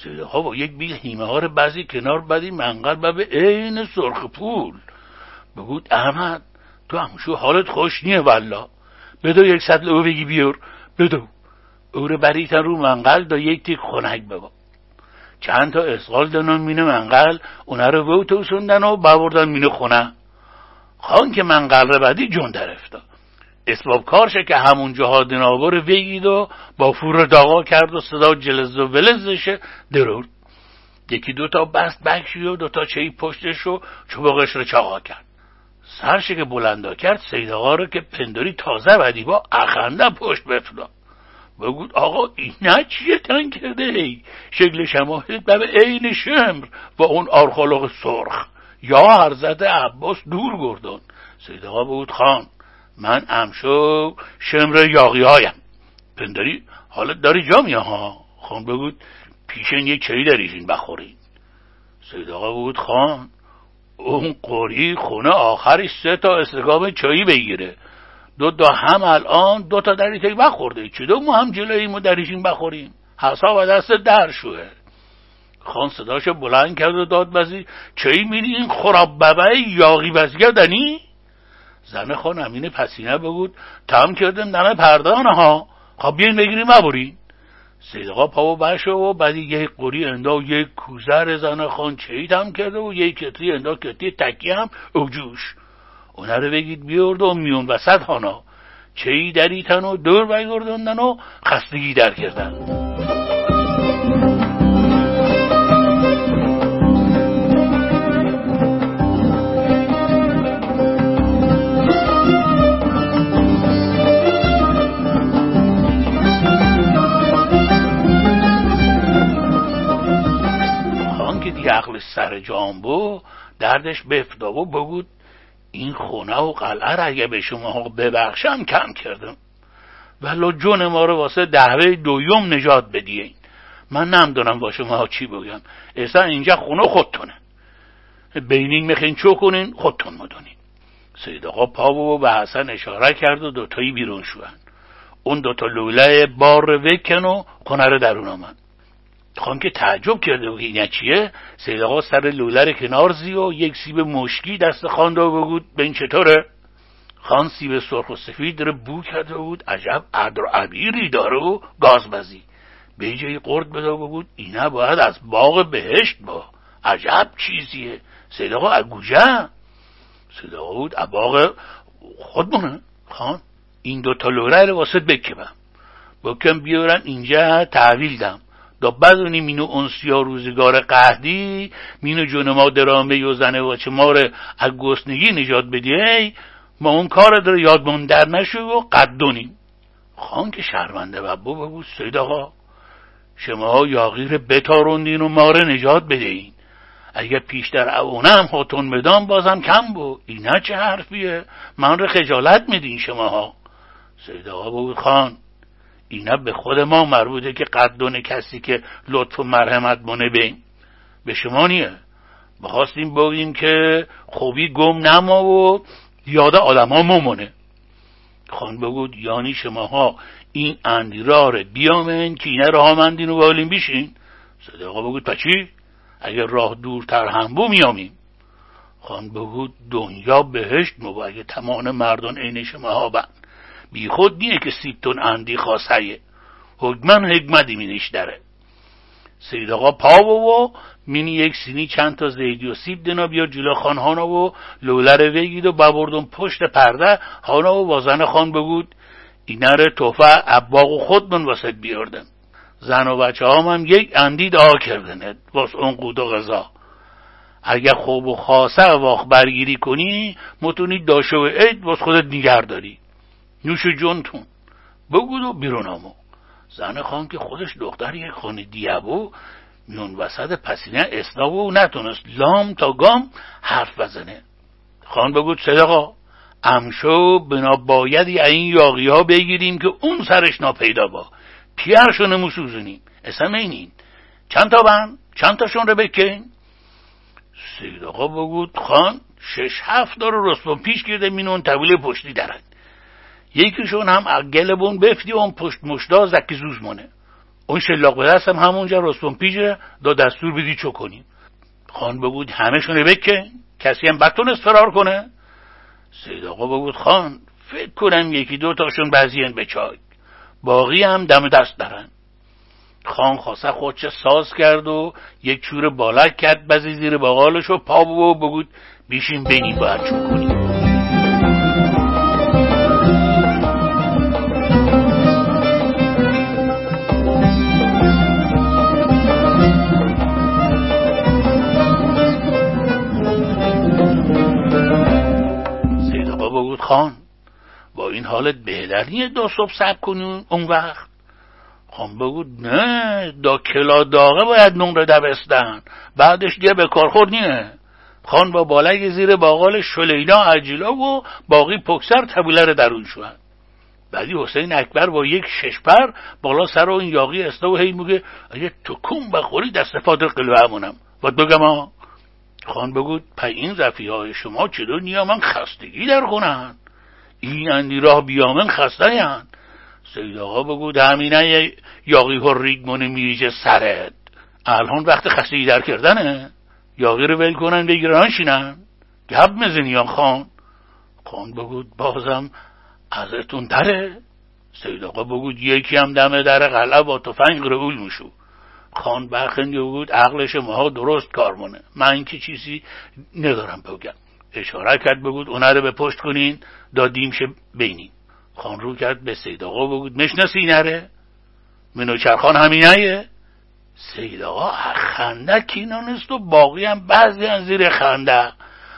سید آقا با یک بیل هیمه ها بعضی کنار بدی منقل به عین سرخ پول. بگود احمد تو همشو حالت خوش نیه والا بدو یک صد او بگی بیور بدو. او رو بریتن رو منقل دا یک تیک خونک ببا. چند تا اسقال دنون مینه منقل اونا رو وو توسوندن و ببردن مینه خونه. خان که منقل رو بدی جون در افتاد. اسباب کارشه که همون جاها دنابر وگید و با فور داغا کرد و صدا جلز و ولزشه درود. یکی دوتا بست بکشی و دوتا چهی پشتش رو چوبقش رو چاقا کرد. سرشه که بلندا کرد سید آقا رو که پنداری تازه بدی با اخنده پشت بفلا بگود آقا اینا چیه تن کرده ای شکل شماهد به عین شمر با اون آرخالق سرخ. یا حرزت عباس دور گردون سید آقا بگود خان من امشو شمر یاقی هایم. پنداری؟ حالت داری جا ها؟ خان بگود پیشن یک چایی داریشین بخورین سید آقا بود خان اون قوری خونه آخرش سه تا استقام چایی بگیره. دو تا هم الان دو تا دری تایی بخورده دو ما هم جلوی ما دریشین بخوریم حساب دست در شوه. خان صداش بلند کرد و داد بزی. چایی میری این خراب ببه یاقی بزگردنی زن خان امین پسینه بگود. تم کردم دم پردانه ها. خب بیاین بگیریم مبورین. سیدقا پا و بشه و بعدی یک قوری اندا یک کوزر زن خان چهید هم کرده و یک کتری اندا کتری تکی هم. اوجوش. اونه رو بگید بیارد و میون وسط هانا چهی دریتن و دور بگردندن و خستگی در کردن. سر جانبو دردش بفدا و بگود این خونه و قلعه را اگه به شما ببخشم کم کردم. ولو جون ما رو واسه دهوه دویم نجات بدین. من نمی‌دونم با شما چی بگم. اصلا اینجا خونه خودتونه. بینین میخین چو کنین خودتون مدونین سید آقا و به حسن اشاره کرد و دوتایی بیرون شوند اون دوتا لوله بار وکن و خونه رو درون آمد. خان که تعجب کرده و این چیه؟ سید آقا سر لولر کنار زی و یک سیب مشکی دست خان دو بگود. به این چطوره؟ خان سیب سرخ و سفید داره بو کرده بود. عجب عدر عبیری داره و گاز بزی به جای قرد بده بود اینه باید از باغ بهشت با. عجب چیزیه. سید آقا اگوجه سید آقا بود باغ خودمونه. خان این دوتا لوره رو واسه بکبم. بکن بیارن اینجا تحویل دم. دا بدونی مینو انسیا روزگار قهدی مینو جون ما درامه و زنه و چه مار از گسنگی نجات بدی ما اون کار داره یاد در نشو و قدونیم خان که شرمنده و بو بگو سید آقا شما یاغیر بتاروندین و ماره نجات بدهین اگه پیشتر اونم هاتون بدان بازم کم بود اینا چه حرفیه؟ من رو خجالت میدین شماها. سید آقا بگو خان اینا به خود ما مربوطه که قدون کسی که لطف و مرحمت مونه بین به شما نیه. بخواستیم بگیم که خوبی گم نما و یاد آدم ها ممونه خان بگود یعنی شماها این اندیراره بیامن که اینه راه مندین و بالین بیشین. صدقا بگود پچی اگر راه دورتر هم بو میامیم. خان بگود دنیا بهشت مو اگه تمام مردان عین شماها بند. بی خود نیه که سیبتون اندی خواستهیه حکمن حکمتی مینش داره. سید آقا پا و مینی یک سینی چند تا زیدی و سیب دنا بیا جلو خان هانا و لولر وگید و ببردم پشت پرده. هانا و وازن خان بگود. رو توفه عباق و خود من واسه بیاردم زن و بچه هم, هم یک اندید آ کردنه واس اون قود و غذا. اگر خوب و خاصه واق برگیری کنی متونی داشه و عید واس خودت نگر داری نوش جونتون. بگود و بیرون آمو زن خان که خودش دختر یک خانه دیابو نون وسط پسینه اسناب و نتونست لام تا گام حرف بزنه. خان بگود صدقا امشو بنا بایدی این یاقی ها بگیریم که اون سرش ناپیدا با. پیرشو نموسوزونیم؟ اسم اینین. چند تا بند؟ چند تاشون رو بکن؟ سید آقا بگود خان شش هفت داره رستم پیش گرده مینون طویل پشتی درن یکیشون هم گلبون بفتی اون پشت مشدا زکی زوز مونه. اون شلاق به دستم همونجا رستم پیجه دا دستور بدی چو کنیم خان بگود همه بکن کسی هم بتونست فرار کنه. سید آقا بگود خان فکر کنم یکی دو تاشون بعضیان به چای. باقی هم دم دست دارن. خان خواسته خودش ساز کرد و یک چور بالک کرد بزی زیر باقالش و پا و بگود بیشین بینی باید چون کنیم خان. با این حالت بهتر نیه دو صبح سب کنی اون وقت. خان بگو نه دا کلا داغه باید نون دبستن. بعدش دیگه به کار خور نیه. خان با بالگ زیر باقال شلینا عجیلا و باقی پکسر رو درون شد. بعدی حسین اکبر با یک ششپر بالا سر و این یاقی استا و هی میگه اگه کم بخوری دست فادر قلوه همونم. و بگم خان بگو پا این رفی های شما چطور نیا من خستگی در کنن این اندی راه بیامن خسته یان سید آقا بگو همینه یاقی ها ریگمونه میریجه سرت. الان وقت خستگی در کردنه. یاقی رو ول کنن بگیرن شینن گب مزنیان خان. خان بگو بازم ازتون دره سید آقا بگو یکی هم دمه در قلب با تفنگ رئول میشو خان برخندی بود عقل شما درست کار مونه. من که چیزی ندارم بگم. اشاره کرد بگود اونه رو به پشت کنین دادیم شه بینین. خان رو کرد به سید آقا بگود مشناسی نره منوچرخان همینه سید آقا خنده کینانست و باقی هم بعضی هم زیر خنده.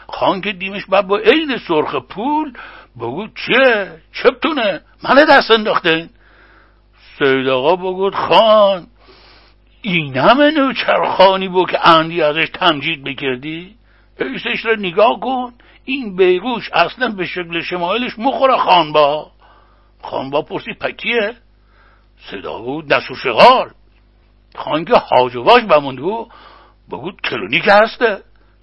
خان که دیمش بعد با عین سرخ پول بگود چه بتونه من دست انداخته سید آقا بگود خان این همه نوچرخانی بود که اندی ازش تمجید بکردی ایسش رو نگاه کن. این بیگوش اصلا به شکل شمایلش مخوره خانبا. خانبا پرسی پکیه صدا بود نسو شغال. خان که حاج واش بموندو بگود کلونی که هسته.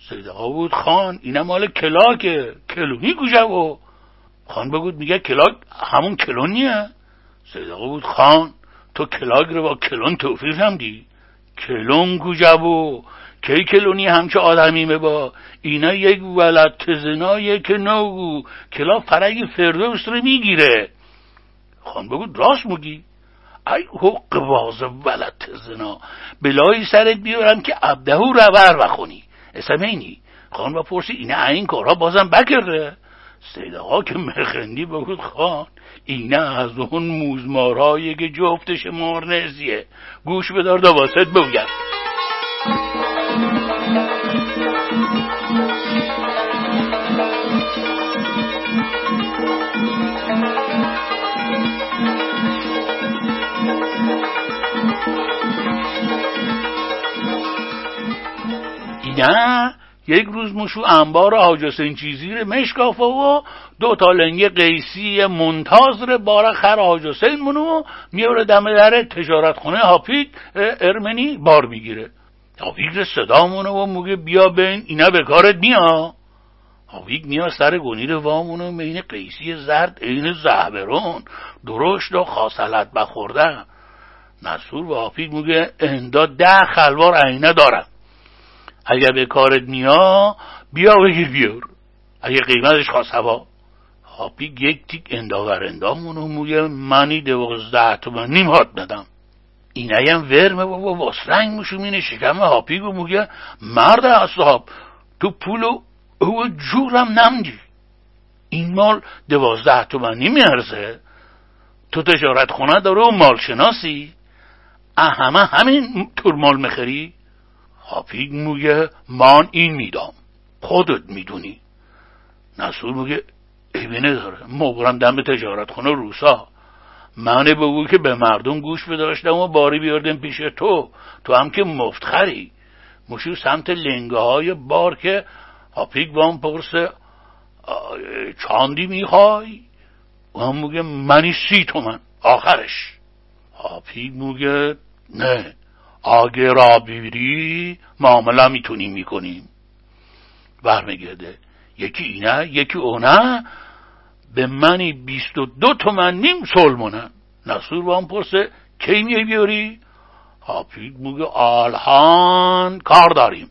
صدا بود خان اینه مال کلاکه. کلونی گوشه و خان بگود میگه کلاک همون کلونیه. صدا بود خان تو کلاک رو با کلون توفیق هم دی. کلون گوجبو کی کلونی همچه آدمی با؟ اینا یک ولد تزنایه که نوگو کلا فرگ فردوس رو می‌گیره. خان بگو راست میگی. ای حق باز ولد تزنا. بلایی سرت بیارم که عبدهو رور بخونی. اسم اینی؟ خان با پرسی اینه این کارها بازم بکرده. سیده که مخندی بگود خان. اینه از اون موزمارهایی که جفتش مارنزیه. گوش بدار دا واسط بگم نه یک روز موشو انبار حاج حسین چیزی رو مشکافه و دو تا لنگه قیسی منتاز رو بارا خر حاج حسین منو میاره دم در تجارت خونه هاپیک ارمنی بار می‌گیره. هاپیک رو صدا مونه و موگه بیا بین اینا به کارت بیا هاپیک میاد سر گنیر وامونو مین قیسی زرد عین زهبرون درشت و خاصلت بخورده نصور و هاپیک میگه اندا ده خلوار عینه دارم. اگر به کارت میا بیا بگیر بیار. اگه قیمتش خواست هوا. هاپی یک تیک انداور اندامونو موگه منی دوازده تومن نیم هات ندم اینه هم ورمه بابا واسرنگ مینه شکم هاپیگو موگه مرد اصحاب تو پولو او جورم نمدی این مال دوازده تومن ارزه. تو تجارت خونه داره و مال شناسی همه همین تور مال مخری. هاپیگ میگه من این میدام. خودت می‌دونی. نسور میگه ایبی نداره ما برم دم تجارت خونه روسا. من بگو که به مردم گوش بداشتم و باری بیاردم پیش تو. تو هم که مفتخری مشو سمت لنگه های بار که هاپیگ بام پرسه چاندی می‌خوای. و هم میگه منی سی تومن. آخرش. هاپیگ میگه نه. آگه را بیری معامله می‌تونیم می‌کنیم. برمیگرده. یکی اینه یکی اونه. به منی بیست و دو تومن نیم سلمونه. نصور با هم پرسه کی میای بیاری؟ حافید موگه آلهان کار داریم.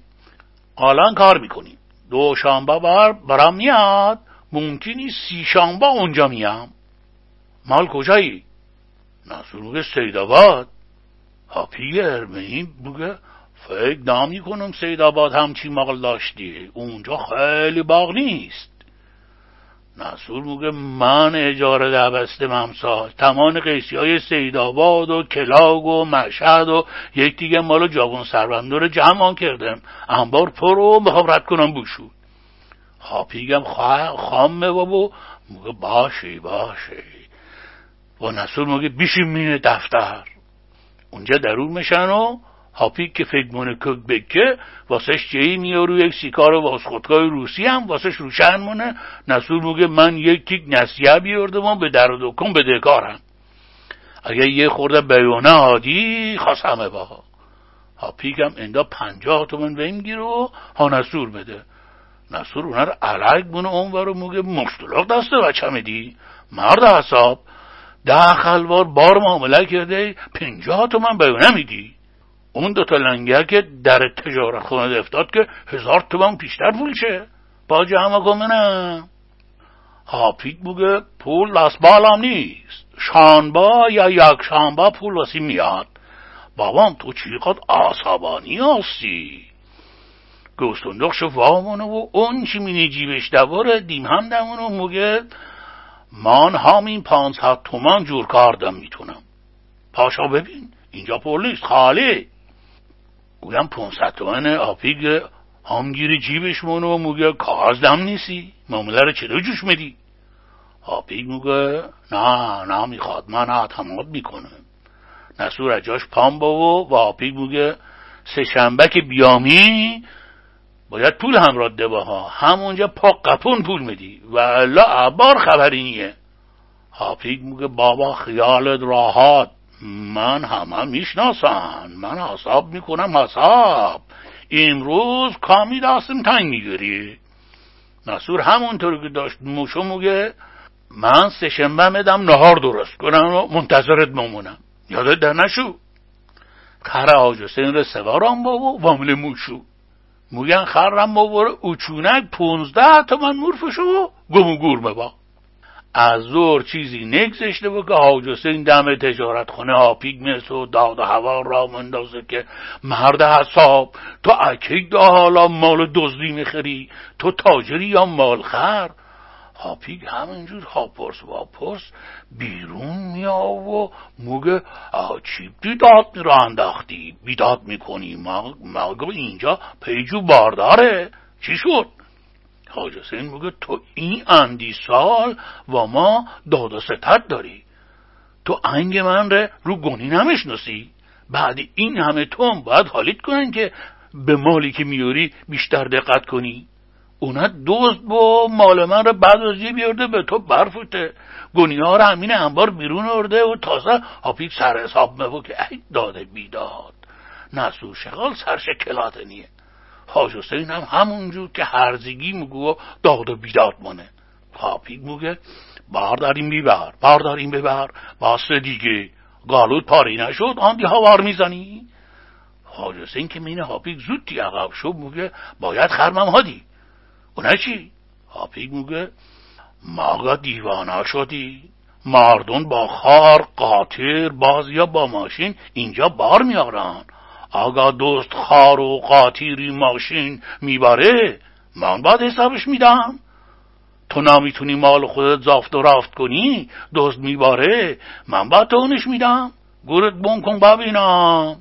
آلان کار می‌کنیم. دو شنبه بر برام میاد. ممکنی سی شنبه اونجا میام. مال کجایی؟ نصور موگه سیداباد هاپی ارمنی بگه فکر نامی کنم سید آباد همچی مال داشتی اونجا خیلی باغ نیست نصور میگه من اجاره دبسته ممسال تمام قیسی های سید آباد و کلاگ و مشهد و یک دیگه مال جوان سروندور جمع کردم انبار پر رو می‌خوام رد کنم بوشو هاپیگم خامه بابا میگه باشی باشی و نصور میگه بیشیم مینه دفتر اونجا درون میشن و هاپیک که فکر مونه کک بکه واسهش جهی میارو یک سیکار واس خودکای روسی هم واسهش روشن مونه. نصور میگه من یک تیک نسیه بیاردم و به در و دکن بدهکارم اگه یه خورده بیونه هادی خواست همه با هاپیک هم اندا پنجاه تومن به این گیره و ها نصور بده. نصور اونا رو علک مونه اون رو میگه مشتلاق دسته بچه میدی. مرد حساب ده خلوار بار معامله کرده پنجاه تومن به نمیدی. اون دوتا لنگر که در تجارت خونه افتاد که هزار تومن پیشتر پول شه. با جمع کنم هاپیک بگه پول لاس بالام نیست. شانبا یا یک شانبا پول واسی میاد. بابام تو چیقات آسابانی هستی. گوستندخش وامونه و اون چی مینی جیبش دواره دیم هم دمونه موگه من همین پانصد تومان جور کاردم می‌تونم. پاشا ببین اینجا پولیس خالی. گویم پونصد تومن آپیگ همگیری جیبش مونه و موگه کاغذ دم نیستی. معامله رو چرا جوش میدی؟ آپیگ موگه نه نه می‌خواد من اعتماد می‌کنم. نسور جاش پام با و آپیگ موگه سه شنبه که بیامی باید پول همراه ده ها همونجا پا قپون پول میدی. و الا عبار خبری نیه حافیق میگه بابا خیالت راحت. من همه می‌شناسن. من حساب می‌کنم حساب. امروز کامی دستم تنگ می‌گیری. نصور همونطور که داشت موشو میگه من سشنبه میدم نهار درست کنم و منتظرت بمونم. یادت در نشو. خر آج حسین رو سوارم بابا وامل موشو. موگن خرم باباره اوچونک پونزده تومن مورفشو گم گور با از زور چیزی نگذشته بود که حاج حسین دم تجارت خونه ها پیگ و داد و هوا را مندازه که مرد حساب تو اکی دا حالا مال دزدی می‌خری تو تاجری یا مالخر هاپیگ همینجور هاپرس واپرس بیرون میا و موگه چی بیداد را انداختی؟ بیداد می‌کنی؟ مگه اینجا پیجو بارداره. چی شد؟ حاج حسین میگه تو این اندی سال و ما داد ستت داری. تو انگ من ره رو گونی نمی‌شناسی. بعد این همه تو باید حالیت کنن که به مالی که میاری بیشتر دقت کنی. اونا دوست با مال من رو بعد از یه بیارده به تو برفوته. گونی ها رو همین انبار بیرون ارده و تازه هاپیک سر حساب مبو که ای داده بیداد. نسو شغال سرشکلات نیه. حاج حسین هم همونجور که هرزگی میگو داد و بیداد مانه هاپیک میگه بار داریم بیبر بار داریم ببر باسه دیگه. گالود پاری نشد آن دی هوار می‌زنی. حاج حسین که مین هاپیک زودی عقب شد میگه باید خرمم هادی. اونه چی؟ هاپیک میگه ماگا دیوانا شدی. مردون با خار قاطر باز یا با ماشین اینجا بار میارن. آگا دوست خار و قاطیری ماشین میباره؟ من باید حسابش میدم. تو نمی‌تونی مال خودت زافت و رافت کنی؟ دوست میباره؟ من باید تونش میدم. گورت بون کن ببینم.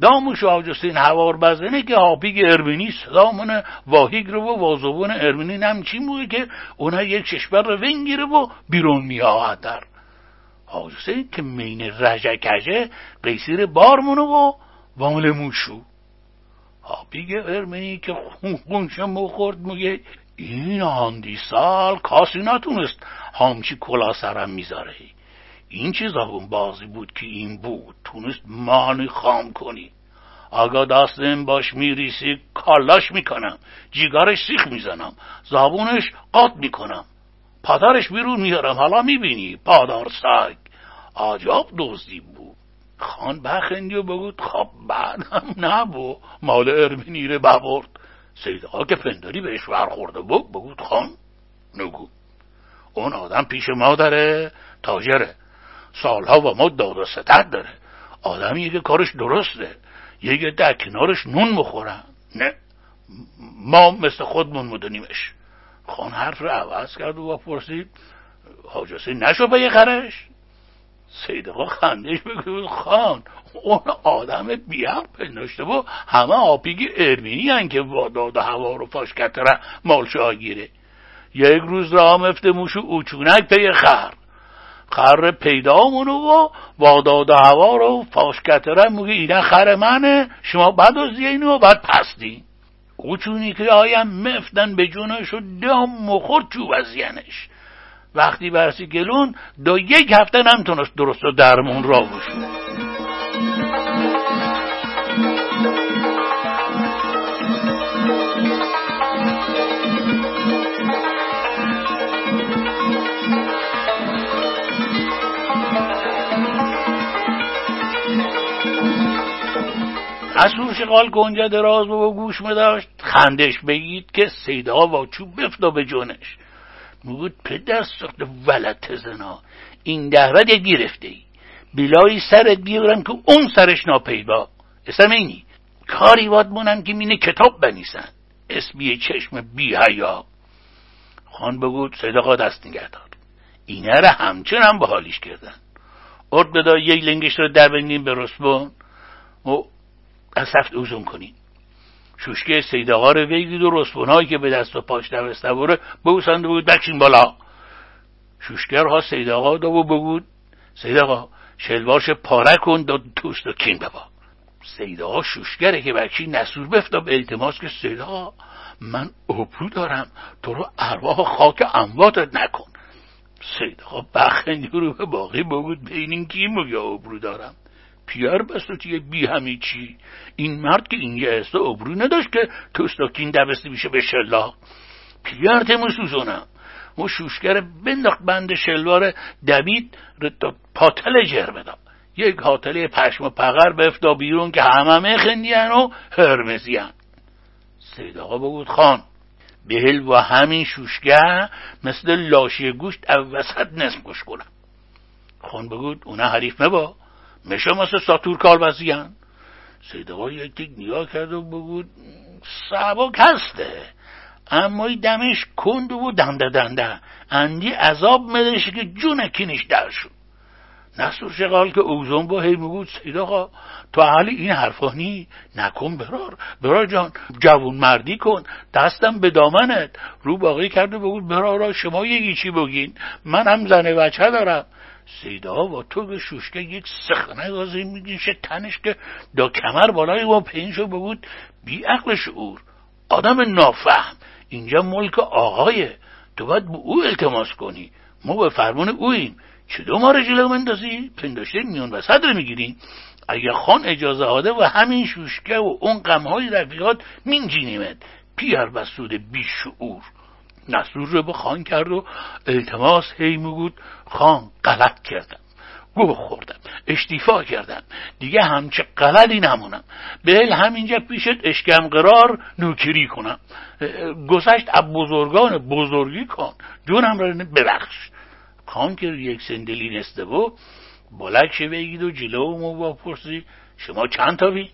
داموش آجستین هوار بزنه که هاپیگ ارمینی صدامونه واهیگ رو و وازوون ارمینی نمچی موه که اونها یک چشبر رو ونگیره و بیرون میآهد در. آجستین که مین رجکجه قیسیر بارمونه و وامل موشو. هاپیگ ارمینی که خون خونش مخورد میگه این آندی سال کاسی نتونست همچی کلا سرم می‌ذاره. این چیز اون بازی بود که این بود. تونست مانی خام کنی. آگا دستم باش میریسی کالاش می‌کنم. جیگارش سیخ می‌زنم. زابونش قاط می‌کنم. پدرش بیرون میارم. حالا می‌بینی؟ پادار سگ. آجاب دزدی بود. خان بخندی و بگود خب بعدم نبو. مال ارمینیره ببرد. سیدها که پنداری بهش برخورده. بود بگود خان. نگو. اون آدم پیش مادره تاجره. سالها و ما داد و ستت داره. آدمی که کارش درسته. یه در کنارش نون بخورن نه ما مثل خودمون مدنیمش خان حرف رو عوض کرد و پرسید حاجسی نشو به یه خرش سیدقا خندش بگو خان اون آدم بیام پنداشته و همه آپیگی ارمینی هن که واداد هوا رو فاش کتره مالشا گیره یک روز را مفته موشو اوچونک پی خر. خر پیدا مونو و واداد هوا رو فاش کتره موگه اینه خر منه. شما بعد از اینو بعد پستی. اوچونی که آیم مفتن به جونش و دام مخور چوب از وقتی برسی گلون دو یک هفته نمی‌تونست درست و درمون را بشون اصور شقال گنجه دراز و گوش داشت خندش بگید که سیدا با چوب بفتا به جونش. میگود پدر سخت ولت زنا. این دهوت گرفته ای بلای سرت بیارم که اون سرش ناپیدا. اسم اینی. کاری واد مونن که مینه کتاب بنیسن اسمی چشم بی هیا خان بگود صدقا دست نگهدار اینه را همچنان به حالیش کردن. ارد بدا یک لنگش رو در بندیم به رسبون. و از هفت اوزون کنین. شوشکه سیداغا رو بگید و رسپونهایی که به دست و پاش دوسته بوره بوسند بود بکشین بالا. شوشگرها سیداغا دو و بگود سیداغا شلوارش پاره کن دو توست و کین ببا. سیداغا شوشگره که بچی نسور بفتا به التماس که سیداغا من ابرو دارم تو رو ارواح خاک امواتت نکن. سیداغا بخندی رو به باقی بگود بینین کی مگه ابرو دارم. پیر بسوتی بی همی چی. این مرد که این یه استا ابرو نداشت که توستاکین دبسته میشه به شلا. پیر تمو سوزونم و شوشگر بنداخت بند شلوار دوید پاتل جر بدم. یک حاتله پشم و پغر بفتا بیرون که همه خندیان و هرمزیان. سید آقا بگود خان بهل و همین شوشگر مثل لاشی گوشت او وسط نصف کش کنم خان بگود اونا حریف مبا. میشه مثل ساتور کالبزیان سیدقا یک نگاه کرد و بگود سبک هسته اما دمش کند و دنده دنده اندی عذاب مدش که جون کینش در شد. نصور شغال که اوزون با هی میگود سید آقا تو حالی این حرفا نی. نکن برار. برار جان جوون مردی کن. دستم به دامنت. رو باقی کرده بگود برارا شما یکی چی بگین؟ من هم زن بچه دارم. سیدا با تو به شوشکه یک سخنه گازی میگیشه تنش که دا کمر بالای با پینشو بگود بی عقل شعور. آدم نافهم. اینجا ملک آقایه. تو باید به او التماس کنی. ما به فرمان اویم. دو ما رو جلو مندازی پنداشته میون وسط رو می‌گیریم اگه خان اجازه هاده و همین شوشکه و اون غمهای رفیقات مینجینیمت. پیر بسود بیشعور. نصور رو به خان کرد و التماس هی میگود خان غلط کردم. گوه خوردم اشتیفا کردم. دیگه همچه غلطی نمونم. بهل همینجا پیشت اشکم قرار نوکری کنم. گذشت اب بزرگان بزرگی کن. جونم را ببخش. خان که یک سندلی نسته و بلک بگید و جلو مو شما چند تا بی؟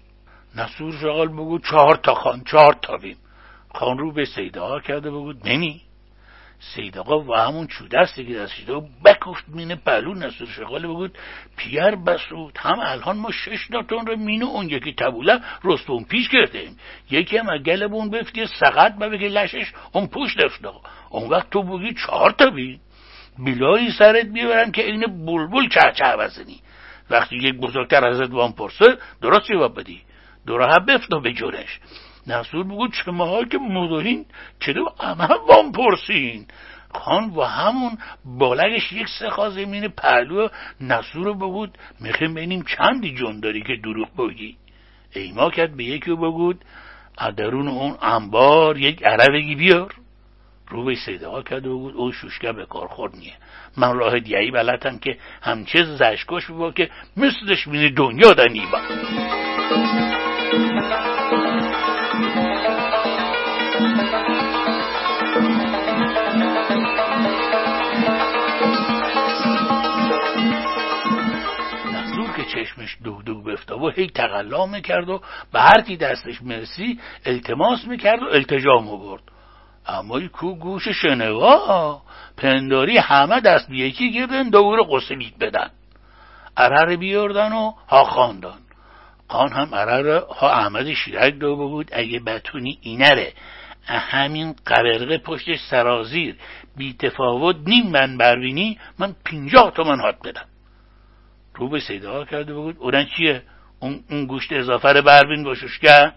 نصور شغال بگو چهار تا خان چهار تا بیم خان رو به سیده کرده بگود نمی سید آقا و همون چودستی که دستش و بکفت مینه پهلو نصور شغال بگود پیر بسود هم الان ما شش ناتون رو مینو اون یکی تبوله رستون پیش کردیم یکی هم اگل بون بفتی سقط و بگه لشش اون پوش دفت اون وقت تو بگی چهار تا بی. بیلایی سرت بیارم که این بلبل چه بزنی. وقتی یک بزرگتر ازت وان پرسه درست جواب بدی. دوره بفت به جورش نصور بگو چه ماها که مدارین چرا همه وان پرسین؟ خان و همون بالگش یک سه زمین پهلو نصور رو بگود میخیم بینیم چندی جون داری که دروغ بگی. ایما کرد به یکی بگود. ادرون اون انبار یک عربگی بیار. رو به صدا کرد و بود او شوشکه به کار خورد نیه. من راه دیایی بلدم که همچه زشکش بود که مثلش بینی دنیا دا نیبا چشمش دو دو بفته و هی تقلا می‌کرد و به هر کی دستش مرسی التماس می‌کرد و التجام برد اما کو گوش شنوا پنداری همه دست به یکی گردن دور قسلیت بدن. عرر بیاردن و ها خاندان خان هم عرر ها احمد شیرک دو بود اگه بتونی اینره. همین قبرقه پشت سرازیر. بی تفاوت نیم من بربینی من پینجاه تومن هات بدم. رو به سیده کرده بود. اونن چیه؟ اون, اون گوشت اضافه رو بربین باشوش. که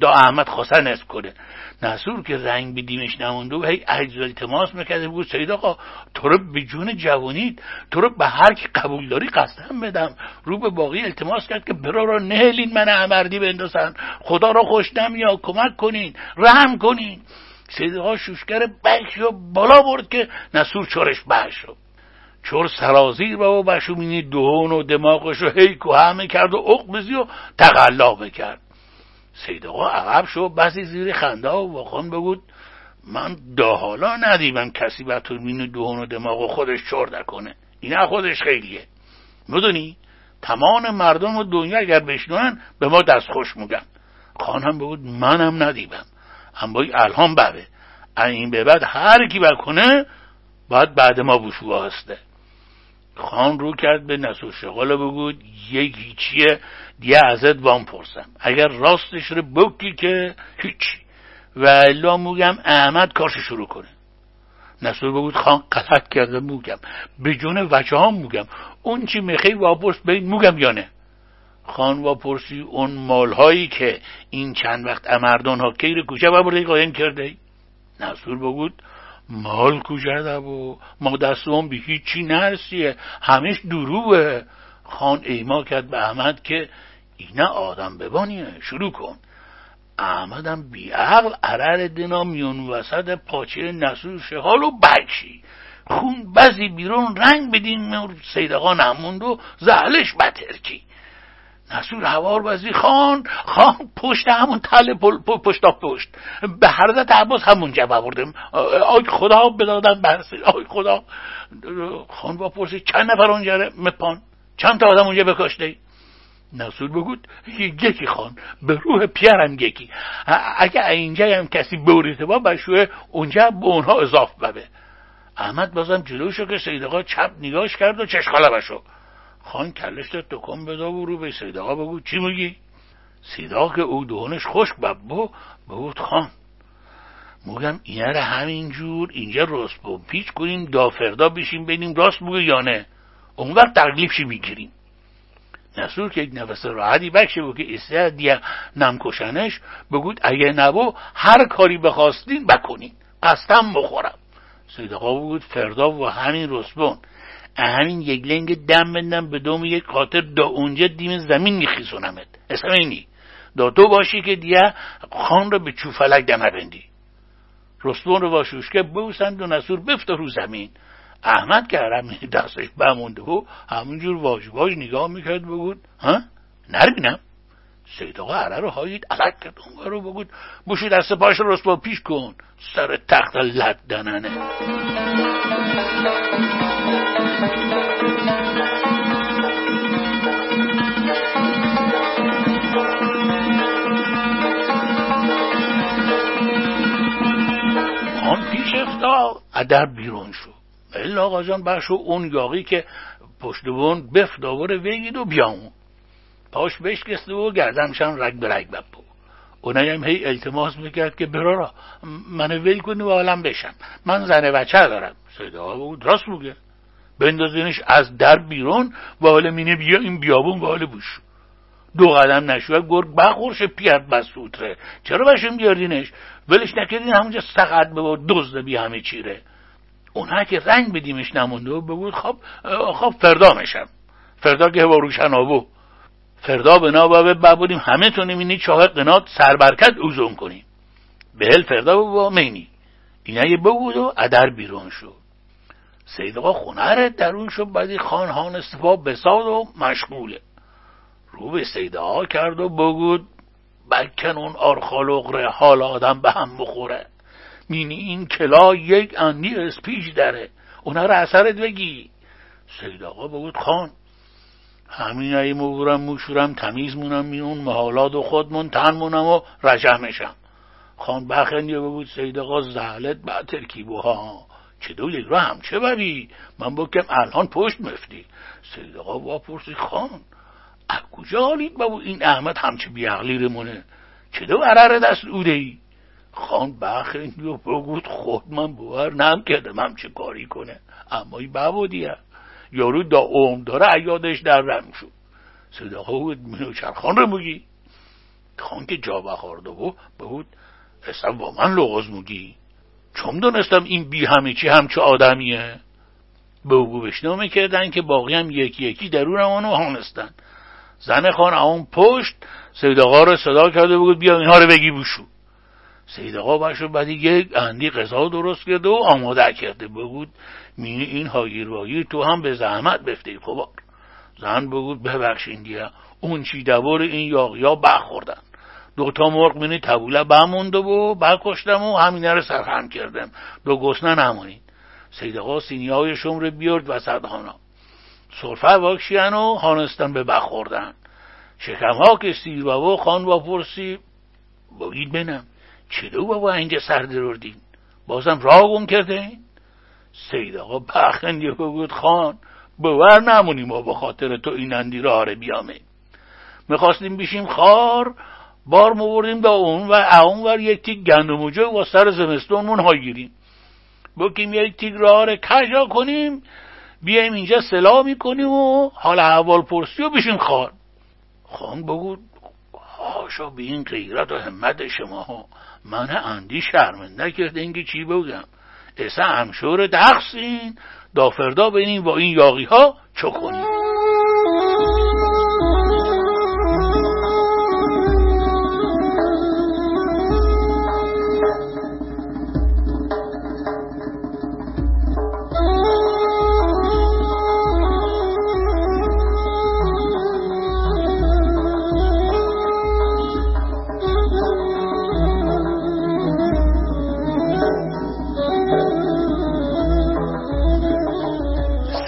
دا احمد خواستن نصف کنه. نصور که رنگ بیدیمش نمونده و هی عجز التماس می‌کرده بود. سید آقا تو رو به جون جوانید تو رو به هر کی قبول داری قسم بدم. رو به باقی التماس کرد که برا را نهلین من امردی بندازن خدا را خوش نمیا کمک کنین رحم کنین. سید آقا شوشگر بخش و بالا برد که نصور چارش بحش شد. چور سرازیر و بشومینی دهون و دماغش رو هی همه کرد و اقبزی و تقلا بکرد سید آقا عقب شد بسی زیر خنده و واخان بگود من داهالا ندیدم کسی به مینو دهون و دماغ و خودش چور کنه این خودش خیلیه. می‌دونی؟ تمام مردم و دنیا اگر بشنون به ما دست خوش میگن. خان هم بگود منم ندیدم. اما الهام بره. این به بعد هر کی بکنه باید بعد ما بوشو هسته. خان رو کرد به نسو شغال بگود یکی چیه؟ دیگه ازت وام پرسم. اگر راستش رو بکی که هیچ. و الا موگم احمد کارش شروع کنه. نسور بگود خان غلط کرده موگم به جون وچه هم موگم اون چی میخی واپرس بین موگم یا نه. خان واپرسی اون مالهایی که این چند وقت امردان ها کیر کوچه برده قایم کرده نصور بگود مال کجا و ما دستم به هیچی نرسیه. همش دروبه خان ایما کرد به احمد که اینه آدم ببانیه. شروع کن. احمدم بیعقل عرر دینا میون وسط پاچه نسور شهال و بکشی. خون بزی بیرون رنگ بدین سیدقا نموند و زهلش بترکی. نسول هوار بازی خان خان پشت همون تله پشت پشت. به حضرت عباس همون جواب بردم آی خدا بدادن برسی آی خدا. خان با پرسی چند نفر اونجا مپان. چند تا آدم اونجا بکشته؟ نسول بگود یکی خان. به روح پیرم یکی. اگه اینجا هم کسی بوریته با بشوه اونجا به اونها اضاف ببه احمد بازم جلوشو که سیدقا چپ نگاش کرد و چشخاله بشو خان کلش داد دکان بدا و رو به سیدقا بگو. چی میگی؟ سیدا که او دهانش خشک ببو بگود خان. موگم اینه رو همینجور اینجا راست با پیچ کنیم دافردا بشیم بینیم راست بگو یا نه. اون وقت تقلیبشی می‌گیریم. نسور که یک نفس راحتی بکشه بگو که دیگه نمکشنش بگود اگه نبو هر کاری بخواستین بکنین. قصدم بخورم. سیدقا بود فردا و همین رسبون همین یک لنگ دم بندم به دوم یک خاطر دا اونجا دیم زمین میخیزونمت. اسم اینی دا تو باشی که دیگه خان رو به چوفلک دمه بندی رستون رو واشوشکه بوسند و نسور بفته رو زمین. احمد که همین دستش بمونده و همونجور واج نگاه می‌کرد بگود ها؟ نربینم. سید آقا عره رو هایید علک کرد. اون رو بگود بوشی دست پاش رو پیش کن. سر تخت لد دننه آن پیش افتا ادر بیرون شد. الا آقا جان بخشو اون یاقی که پشت بون بف داور وگید و بیامون پاش بشکسته و گردمشان رگ به رگ بپو اونایم هی التماس می‌کرد که برارا من ول کنی و عالم بشم. من زن بچه دارم. صدا بود راست میگه. بندازینش از در بیرون و حال مینه بیا این بیابون و حال بوش. دو قدم نشود گرگ بخورش پیرد بس سوتره. چرا بشیم بیاردینش؟ ولش نکردین همونجا سقط به دزد بی همه چیره. اونها که رنگ بدیمش نمونده و بگود خب خب فردا میشم. فردا که با روشن آبو. فردا بنا با ببودیم همه تونیم اینی چاه قنات سربرکت اوزون کنیم. بهل فردا با مینی. اینه بگود و ادر بیرون شد. سیدقا خونه درون شد بعدی خان هان استفا بساد و مشغوله. رو به سیدها کرد و بگود بکن اون آرخالقره حال آدم به هم بخوره. مینی این کلا یک اندی اسپیج داره. اونا رو اثرت بگی. سید آقا بگود خان همین ای مگورم موشورم تمیز مونم میون محالات و خودمون تن مونم و رجمشم خان بخندی بگود سید آقا زهلت بعد ترکیبو ها چه دو یک رو هم چه بری؟ من بکم الان پشت مفتی. سید آقا با پرسی خان. از کجا حالید بابو این احمد همچه بیعقلی رمونه چه دو عرر دست اوده ای خان بخندی و بگود خود من باور نم کردم هم چه کاری کنه اما این ببودیه یارو دا اوم داره ایادش در رم شد. صداقه بود منو چرخان رو میگی. خان که جا بخارده بود بود اصلا با من لغاز میگی. چون دونستم این بی همه چی همچه آدمیه. به او بشنامه کردن که باقی هم یکی یکی درون آنو هانستن. زن خان اون پشت سید رو صدا کرده بود بیا اینها رو بگی بوشو. سید آقا باشو بعدی یک اندی قضا درست کرده و آماده کرده بود. مینی این هاگیر تو هم به زحمت بفته. خب زن بگود ببخشین دیا اون چی دور این یاقیا بخوردن دوتا مرغ مینی تبوله بمونده و برکشتم و همینه رو سرخم کردم. دو گسنه نمونید سید آقا سینی های شمر بیارد و صدهانا صرفه واکشیان و هانستن به بخوردن شکم ها که سیر بابا خان با پرسی بگید بنم چلو بابا اینجا سر دروردین بازم راه گم کرده سید آقا بخندی بود خان باور نمونی ما به خاطر تو این اندی راه بیامه می‌خواستیم بشیم خار بار موردیم به اون و اون ور یک تیک گندم و سر زمستونمون ها گیریم. بکیم یک تیک راه کجا کنیم؟ بیایم اینجا سلا می‌کنیم و حال احوال پرسی و بشیم خار. خان بگو هاشا به این غیرت و همت شما ها. من اندی شرمنده کرده اینکه چی بگم؟ اسه همشور دخسین دافردا بینیم با این یاقی ها چو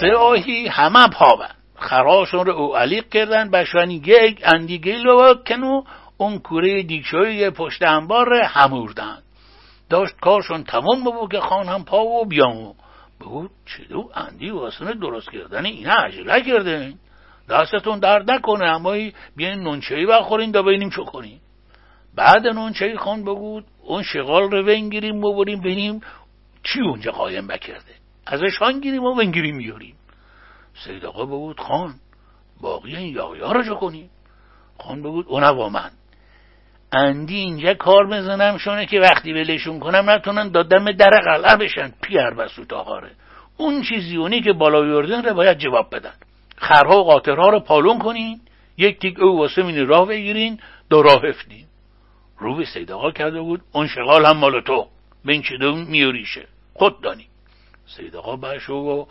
آهی همه پابن خراشون رو او علیق کردن بشوانی یک اندیگه لو کنو اون کوره دیگشوی پشت انبار هموردن. داشت کارشون تمام بود که خان هم پا و بیامو بود چه دو اندی واسه درست کردن اینا عجله کرده دستتون درد نکنه اما بیاین نونچهی بخورین دا ببینیم چه کنیم. بعد نونچهی خان بگود اون شغال رو ونگیریم و بریم ببینیم چی اونجا قایم بکرده ازش خان گیریم و ونگیریم میاریم سید آقا بگود خان. باقی این یایا رو چه کنیم. خان بگود اون با من. اندی اینجا کار بزنم شونه که وقتی ولشون کنم نتونن دادم در قلعه بشن. پیر بسوت آقاره. اون چیزی اونی که بالا بیردن رو باید جواب بدن. خرها و قاطرها رو پالون کنین. یک تیک او واسه مینی راه بگیرین دو راه هفتین رو به سید آقا کرده بود اون شغال هم مال تو. به این چه میوریشه خود دانی. سید آقا بشو و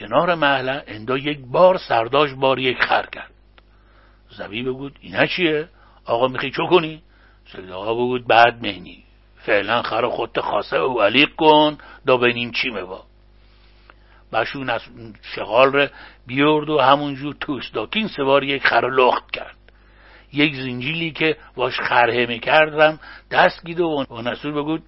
کنار محله اندا یک بار سرداش بار یک خر کرد. زبی بگود اینا چیه؟ آقا می‌خوای چو کنی؟ سید آقا بگود بعد مهنی. فعلا خر خودت خاصه و علیق کن دا بینیم چی با. بشون از شغال رو بیورد و همونجور توست داکین سوار یک خر لخت کرد. یک زنجیلی که واش خرهه می‌کردم دست گید و نسول بگود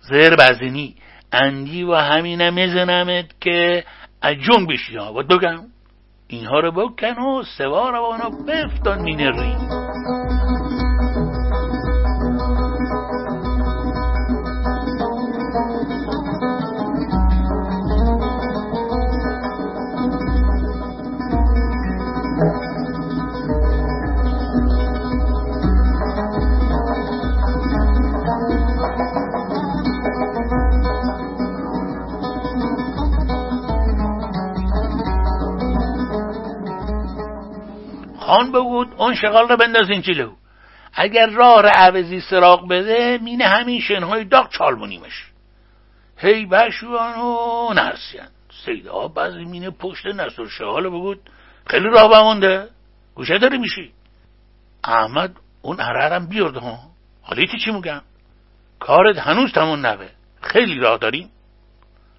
زر بزنی. اندی و همینه میزنمت که اجون بشی. و دوگم اینها رو بکن و سوار و آنها بفتان مینری آن بگود اون شغال رو بندازین جلو. اگر راه عوضی سراغ بده مینه همین شنهای داغ چالمونیمش هی بشوان و نرسین. سیده ها بعضی مینه پشت نسر شغال بگود خیلی راه بمونده. گوشه داری میشی. احمد اون عرارم بیارده ها. حالی چی میگم؟ کارت هنوز تمون نبه. خیلی راه داریم.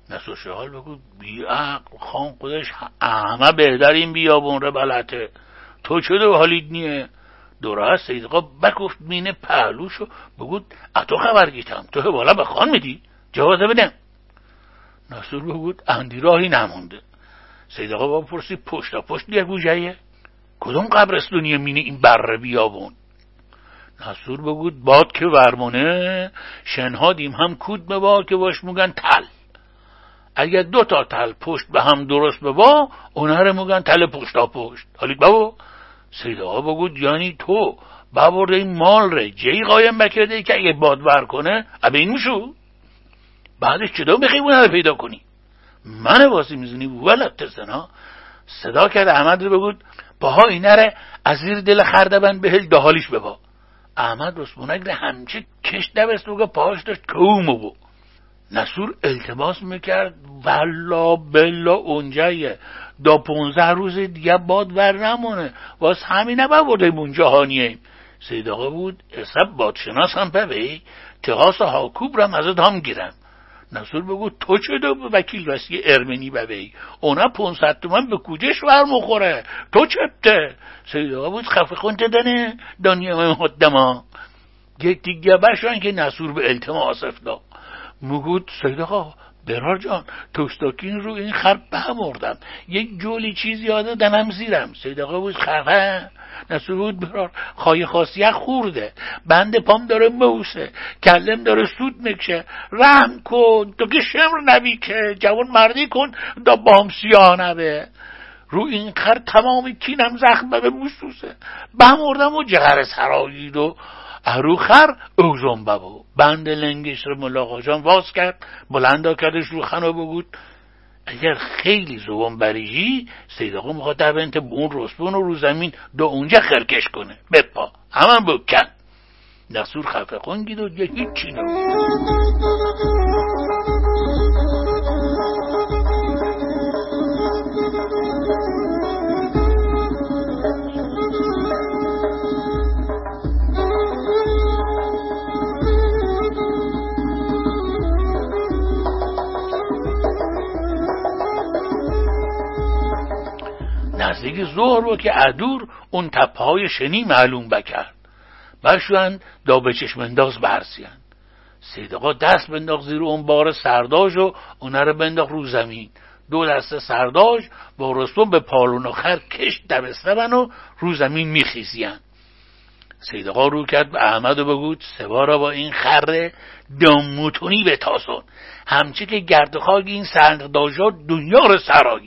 نسر شغال بگود بی عقل خان خودش همه این بیابون رو بلته تو چه و حالید نیه؟ دوره سید آقا بکفت مینه پهلوشو بگود اتو خبر گیتم. تو بالا به خان میدی؟ جوازه بدم نصور بگود اندی راهی نمونده. سید آقا با پرسی پشتا پشت یه گوجهیه کدوم قبرستونی مینه این بره بیابون؟ نصور بگود باد که ورمونه شنها دیم هم کود ببا که باش موگن تل. اگر دو تا تل پشت به هم درست ببا اونه رو موگن تل پشتا پشت. حالی بابا؟ سید آقا بگود یعنی تو ببرده این مال ره. جی قایم بکرده که اگه بادور کنه ابه این میشو بعدش چطور بخیبونه رو پیدا کنی؟ من واسی می‌زنی ولد سنا صدا کرد احمد رو بگود اینه ره از زیر دل خردبن بهش دهالیش ببا. احمد رسمونک ره همچه کش دبست بگه پاهاش داشت کومو بود نسور التماس می‌کرد والا بلا اونجایه. دا پونزه روز دیگه باد ور نمونه. واس همین نبا اون جهانیه سید آقا بود حساب بادشناس هم ببی تقاس هاکوب رم ازت هم گیرم. نصور بگو تو چه دو وکیل وسی ارمنی ببی اونا پونصد تومن به کوجش ور مخوره. تو چپته؟ سید آقا بود خفه خونته دنه دانیه من حدما یک دیگه بشن که نصور به التماس افدا مگود سید آقا برار جان توستاکین رو این خر بمردم یک جولی چیز یاده دنم زیرم. سید آقا بود خفه. نسو بود برار. خواهی خاصیه خورده. بند پام داره موسه. کلم داره سود می‌کشه. رحم کن. تو که شمر نبی که. جوان مردی کن. دا بام سیاه نبه رو این خر تمام کینم زخم به موسوسه. بمردم و جغر سرایید و اروخر اوزون بابو بند لنگش رو ملاقا جان واز کرد بلندا کردش رو خنا بگود. اگر خیلی زبان بریجی سید آقا می‌خواد در بنت اون رسپون رو زمین دو اونجا خرکش کنه. بپا. همان بکن. نصور خفه خونگید و هیچی بستگی ظهر رو که ادور اون تپهای شنی معلوم بکرد. برشوند دا به چشم انداز برسیند سیدقا دست بنداخت زیر اون بار سرداش و اونه رو بنداخت رو زمین. دو دسته سرداش با رستم به پالون آخر کش دبستبن و رو زمین میخیزیان. سیدقا رو کرد به احمد و بگود سوارا با این خر دموتونی به تاسون همچه که گردخاگ این سندقداشا دنیا رو سرا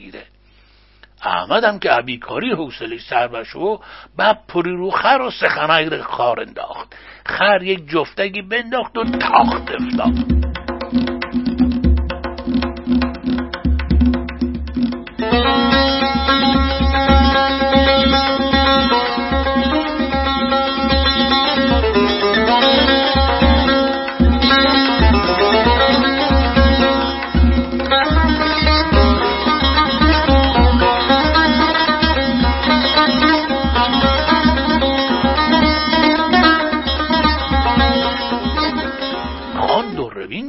هم که عبیکاری حوصله سر بشه و بعد پری رو خر و سخنه خار انداخت. خر یک جفتگی بنداخت و تاخت افتاد.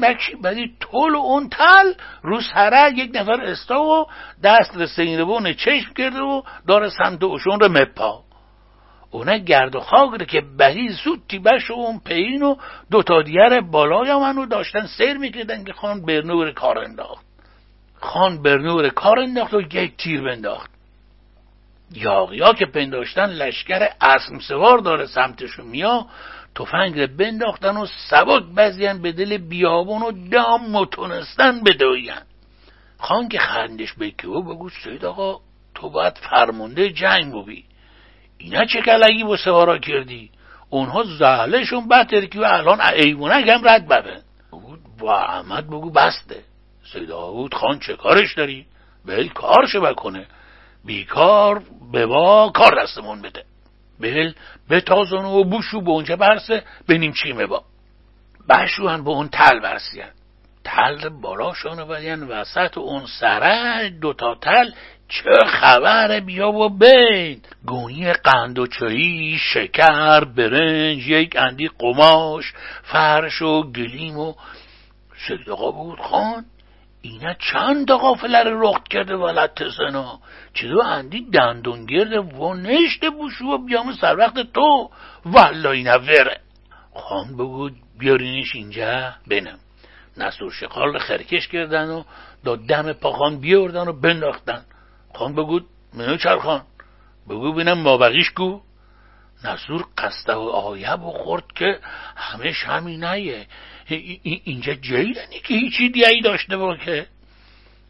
بکشی بعدی طول و اون تل رو سره یک نفر استا و دست به سینبون چشم کرده و داره سمت اوشون رو مپا. اونه گرد و خاک که بهی زود تیبش و اون پین و دوتا دیگر بالای منو داشتن سیر می‌کردن که خان برنور کار انداخت. خان برنور کار انداخت و یک تیر بنداخت. یاقیا که پنداشتن لشکر اسم سوار داره سمتشو میا تفنگ بنداختن و سبک بزین به دل بیابون و دام متونستن بدوین. خان که خندش بکیو بگو سید آقا تو باید فرمونده جنگ بوی. اینا چه کلگی با سوارا کردی؟ اونها زهلشون بطر و الان ایوونک هم رد ببن. با احمد بگو بسته. سید بود خان چه کارش داری؟ بل کارش بکنه. بیکار به با کار دستمون بده. بل بتازن و بوشو به اونجا برسه بنیم چیمه با. بشوان به اون تل برسیان تل بالاشانو بدین وسط اون سره دوتا تل. چه خبر بیا و بین. گونی قند و چایی شکر برنج یک اندی قماش فرش و گلیم و صدقا بود خان. اینا چند قافله رو رخت کرده ولت سنا چرا اندی دندون گرده و نشت بوشو بیام سر وقت تو. والا اینا وره. خان بگو بیارینش اینجا. بنم. نسور شقال خرکش کردن و دا دم پاخان بیاردن و بنداختن. خان بگو منو چرخان. بگو بینم مابقیش کو. نسور قصده و آیه خورد که همش همینه اینجا جیلنی که هیچی دیایی داشته با که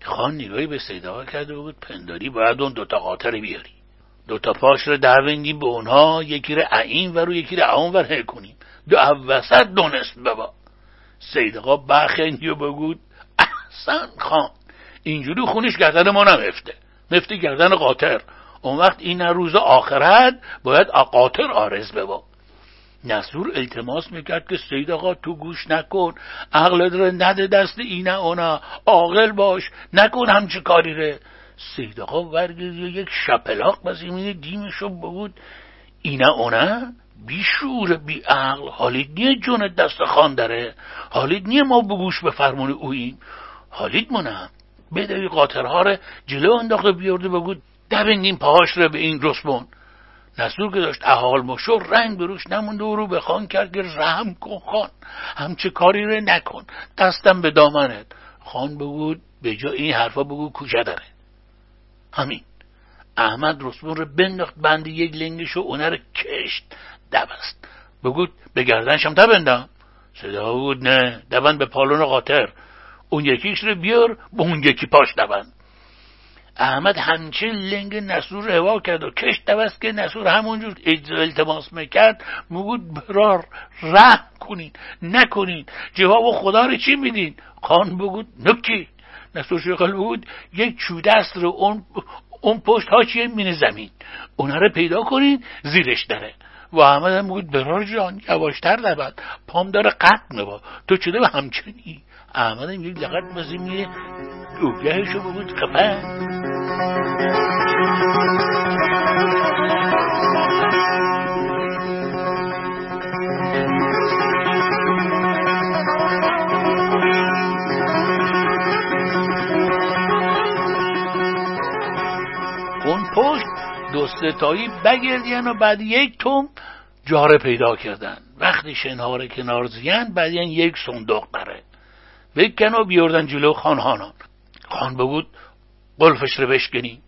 خان نگاهی به سیدا کرده بود پنداری باید اون دوتا قاطر بیاری. دوتا پاش رو دروندیم به اونها یکی رو عین و رو یکی رو اون ور کنیم. دو وسط دونست بابا. سیدقا بخندی و بگود احسن خان. اینجوری خونش گردن ما نمفته مفته گردن قاطر. اون وقت این روز آخرت باید قاطر آرز ببا. نصور التماس می‌کرد که سید آقا تو گوش نکن عقل رو نده دست اینه اونا عاقل باش نکن همچه کاری ره. سید آقا ورگیر یک شپلاق بزیمین دیمشو بود. اینه اونا بی شعور بی عقل حالید نیه جون دست خان داره حالید نیه ما بگوش به فرمون اوییم حالید منم بدوی قاطرها رو جلو انداخته بیارده بگو دبندیم پاهاش رو به این رسمون. نسور که داشت احال مشو رنگ بروش نمونده و رو به خان کرد که رحم کن خان. همچه کاری رو نکن. دستم به دامنت. خان بگو به جا این حرفا بگو کجا داره همین. احمد رسمون رو بنداخت بند یک لنگش و اونه رو کشت. دبست. بگو به گردنشم دبندم صدا بود نه. دبند به پالون قاطر. اون یکیش رو بیار به اون یکی پاش دبند. احمد همچین لنگ نسور هوا کرد و کش دوست که نسور همونجور التماس می‌کرد میگود برار رحم کنین نکنین جواب خدا رو چی میدین؟ خان بگود نکی. نسور شیخال بگود یک چودست رو اون اون پشت ها چیه مینه زمین. اونا رو پیدا کنین زیرش داره. و احمد هم بگود برار جان یواشتر دبد پام داره قط با تو چده به همچنی؟ احمد یک لغت بازی میره اوگهشو بگود خفن اون پشت دو ستایی بگردین و بعد یک توم جاره پیدا کردن. وقتی شنهار کنار زیان بعد یک صندوق داره بکن و بیاردن جلو خانهانان خان بگود قلفش رو بشکنی.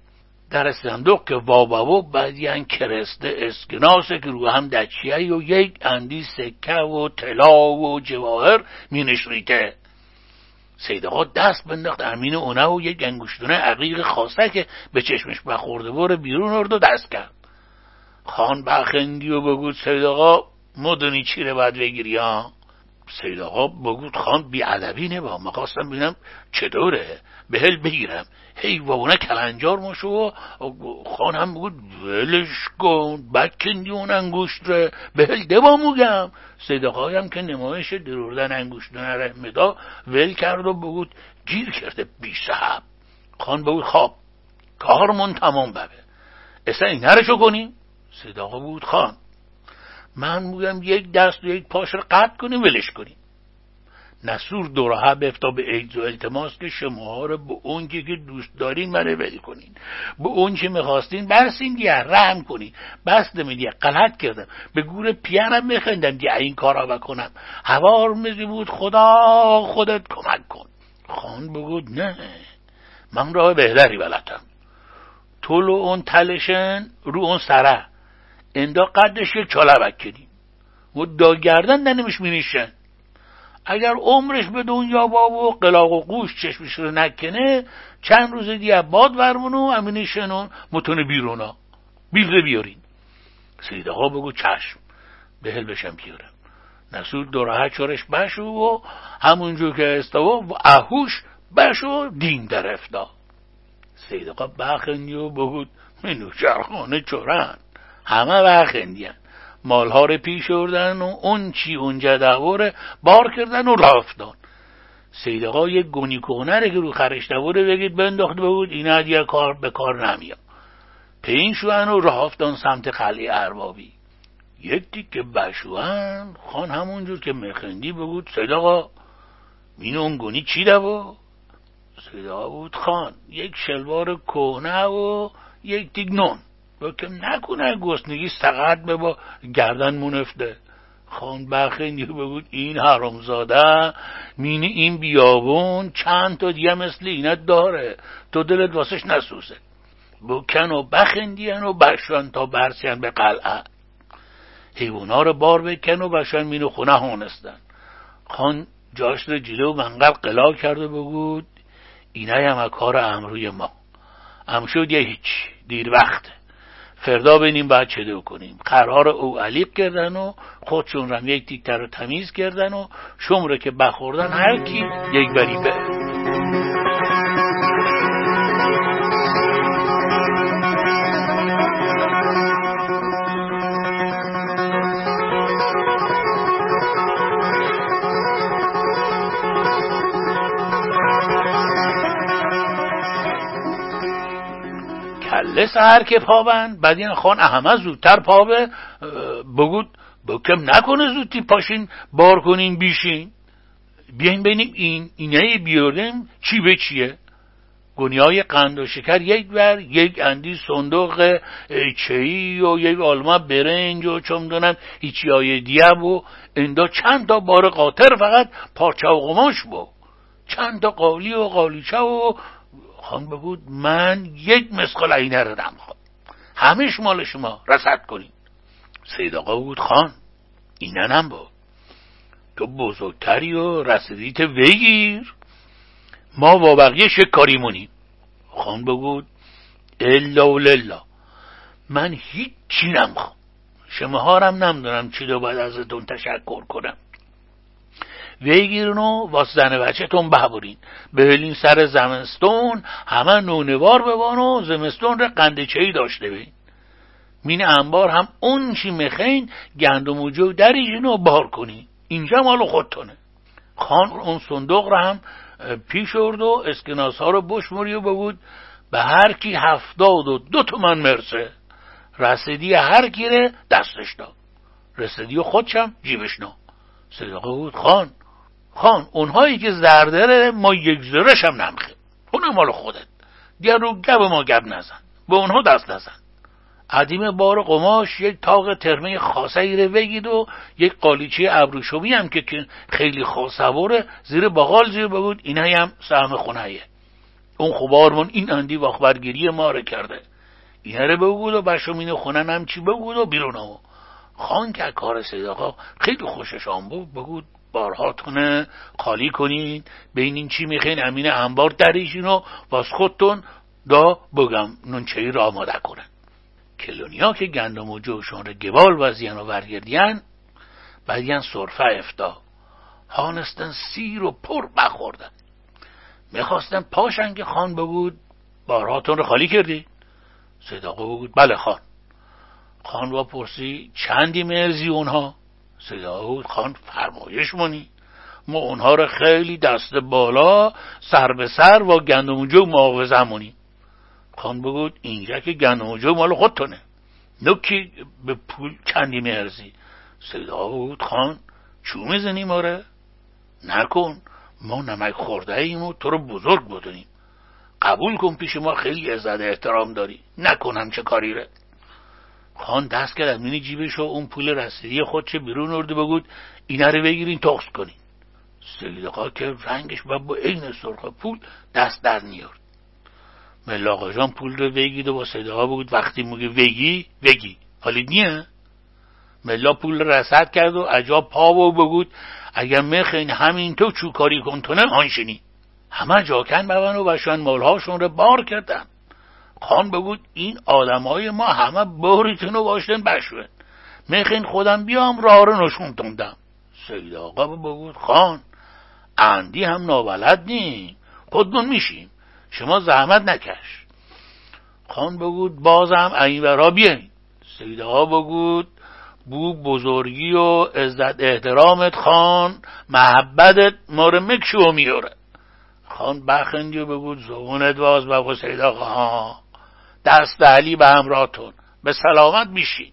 در صندوق که وابا و بعدیان کرسته اسکناسه که رو هم دچیه و یک اندی سکه و طلا و جواهر می نشریته سید آقا دست بنداخت. امین اونه و یک انگشتونه عقیق خاصه که به چشمش بخورده باره بیرون ارد و دست کرد. خان بخندی و سید آقا مدونی چی رو باید بگیری ها؟ سید آقا بگود خان بیعدبی نبا مخواستم ببینم چطوره. بهل بگیرم. هی وونه کلنجار ماشو و خان هم بگود ولش کن. بکندی اون انگوشت ره بهل دبا موگم. سید هم که نمایش دروردن انگوشت نره مدا ول کرد و بگود گیر کرده بی صحب خان بگود خواب. کارمون تمام ببه. اصلا این نرشو کنیم سید آقا بود خان. من میگم یک دست و یک پاش رو قطع کنیم ولش کنیم. نسور دورها بفتا به ایدز و التماس که شما رو به اون که دوست دارین ول کنین. به اون که می‌خواستین برسین دیگه رحم کنین. بس دیگه غلط کردم. به گور پیرم میخندم دیگه این کارا بکنم. هوار میزی بود خدا خودت کمک کن. خان بگود نه. من راه بهتری بلدم. طول اون تلشن رو اون سره. اندا قدش یک چاله کنیم و داگردن دنمش مینیشن اگر عمرش به دنیا با و قلاق و قوش چشمش رو نکنه چند روز دیگه باد ورمونو امینیشن متون بیرونا بیلده بیارین. سید آقا بگو چشم. بهل بشم بیارم نسود دوره چارش بشو و همونجور که استوا و اهوش بشو دین در افتا. سید آقا بخندی و بگود منو چرخانه چورن همه بخندیان مالها رو پیش اردن و اون چی اونجا دواره بار کردن و رافتان سید آقا یک گونی که رو خرش بگید بنداخت بود اینا دیگه کار به کار نمیاد. پین شوان و رافتان سمت قلعه اربابی. یک که بشوان خان همونجور که مخندی بود سید آقا مین اون گونی چی دو سید آقا بود خان. یک شلوار کهنه و یک دیگ نون. که نکنه گسنگی سقط به با گردن مونفته خان بخندی بگود این حرامزاده مینی این بیابون چند تا دیگه مثل اینت داره. تو دلت واسش نسوزه. بکن و بخندین و بشون تا برسین به قلعه. حیونا رو بار بکن و بشون مینو خونه هونستن. خان جاش رو جلو منقل قلا کرده بگود اینه هم کار امروی ما. هم شد یه هیچ دیر وقته فردا بینیم چه دو کنیم. قرار او علیق کردن و خودشون رم یک دیگر رو تمیز کردن و شمره که بخوردن هر کی یک بری به کله سهر که پابند بعد این خان احمد زودتر پابه بگود بکم نکنه زودی پاشین بار کنین بیشین. بیاین بینیم این اینه بیاردیم چی به چیه؟ گنیای قند و شکر یک بر یک اندی صندوق چهی و یک آلما برنج و چون دونم هیچی های دیب و اندا چند تا بار قاطر فقط پارچه و قماش بود چند تا قالی و قالیچه و خان بود من یک مسقال عینه رو خان همش مال شما رسد کنید سید آقا بود خان. اینه نم بود تو بزرگتری و رسیدیت وگیر ما با بقیه شکاری مونیم. خان بگود الا و للا من هیچی شما هارم نمی‌دونم چی رو باید ازتون تشکر کنم. ویگیرن و واس زن بچهتون ببرین بهلین سر زمستون همه نونوار ببان و زمستون را قندچهی داشته بین مین انبار هم اون چی میخین گندم و جو دریجین و بار کنی. اینجا مال خودتونه. خان اون صندوق را هم پیش ارد و اسکناس ها رو بشموری و به هر کی هفتاد و دو تومن مرسه. رسیدی هر کیره دستش داد. رسیدی خودشم جیبش نا صدقه بود خان. خان اونهایی که زردره ما یک زرش هم اون مال خودت. دیگر رو گب ما گب نزن. به اونها دست نزن. عدیم بار قماش یک تاق ترمه خاصه رو بگید و یک قالیچه ابروشومی هم که خیلی خاصوره زیر باقال زیر بود اینه هم سهم خونه اون خوبارمون این اندی واخبرگیری ما رو کرده. اینه رو بگود و بشمین خونه هم چی بگود و بیرون خان که کار صداقا خیلی خوششان بود بگود بارهاتونه خالی کنین بین این چی میخین امین انبار دریشین و باز خودتون دا بگم نونچهی را آماده کنن. کلونیا که گندم و جوشون رو گوال وزین و ورگردین بعدین صرفه افتا هانستن سیر و پر بخوردن می‌خواستن پاشن که خان بگود بارهاتون رو خالی کردی. صداقه بگود بله خان. خان با پرسی چندی مرزی اونها. صداقه خان فرمایش مونی ما اونها رو خیلی دست بالا سر به سر و گندم جو مونی خان بگود اینجا که گندم جو مال خودتونه. نکی به پول چندی مرزی صدا بود خان چو می‌زنی ماره نکن. ما نمک خورده ایم و تو رو بزرگ بدونیم. قبول کن پیش ما خیلی عزت احترام داری. نکن چه کاری ره خان دست کرد از مینی جیبش و اون پول رسیدی. خودش بیرون ارده بگود اینا رو بگیرین تخص کنین. سیدقا که رنگش با با عین سرخ پول دست در نیارد ملاقا جان پول رو بگید و با صداها بود وقتی موگه وگی وگی حالی نیه. ملا پول رسد کرد و عجاب پا و بگود اگر مخین همین تو چوکاری کنتونه آنشنی همه جاکن ببن و بشن مالهاشون رو بار کردن. خان بگود این آدمای ما همه بوریتون رو باشتن بشون. میخین خودم بیام راه رو نشون تندم سید آقا بگود خان اندی هم نابلد نیم. خودمون میشیم. شما زحمت نکش. خان بگود بازم این برا بیاین سید آقا بگود بو بزرگی و عزت احترامت خان محبتت مار مکشو میاره خان بخندی و بگود زبونت باز بگو سید آقا. دست علی به همراهتون به سلامت میشید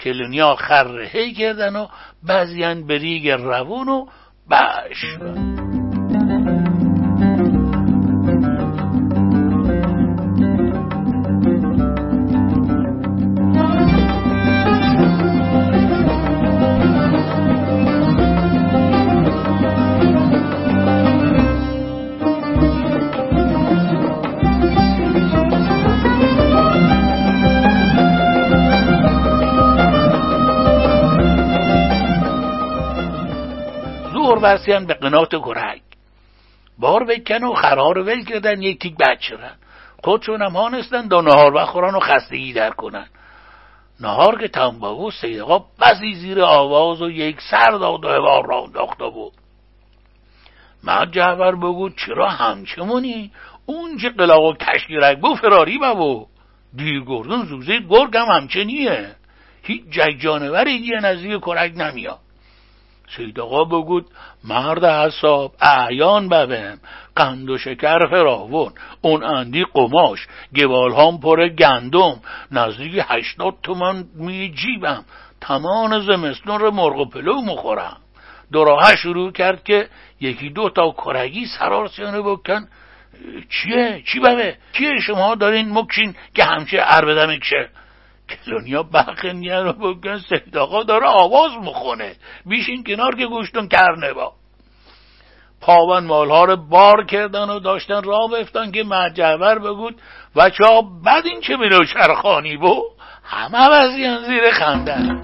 کلونیا خرهی کردن و بعضیان به ریگ روون و بش برسیان به قنات گرگ. بار بکن و خرار ول کردن یک تیک بچرن خودشون هم هانستن دا نهار بخورن و خستگی در کنن. نهار که تنبا بود سیدقا بسی زیر آواز و یک سر داد و هوار را انداخته بود. مرد جعبر بگو چرا همچمونی اون چه قلاق و کشگیرک بو فراری بابو دیر گردون زوزه گرگم همچنیه. هیچ جگ جانوری دیگه نزدیک کرک نمیاد. سید آقا بگود مرد حساب اعیان ببم قند و شکر فراون اون اندی قماش گوال هم پر گندم نزدیک هشتاد تومن می جیبم تمام زمستون رو مرغ و پلو مخورم دوراهه شروع کرد که یکی دو تا کرگی سرارسیانه بکن چیه؟ چی ببه؟ چیه شما دارین مکشین که همچه عربده می‌کشه کلونیا بخنیه رو بگن صداقا داره آواز می‌خونه. بیشین کنار که گوشتون کرنه با. پاون مالها رو بار کردن و داشتن راه بفتن که مجبر بگود و چا بد این چه میلو شرخانی بو؟ همه وزیان زیر خندن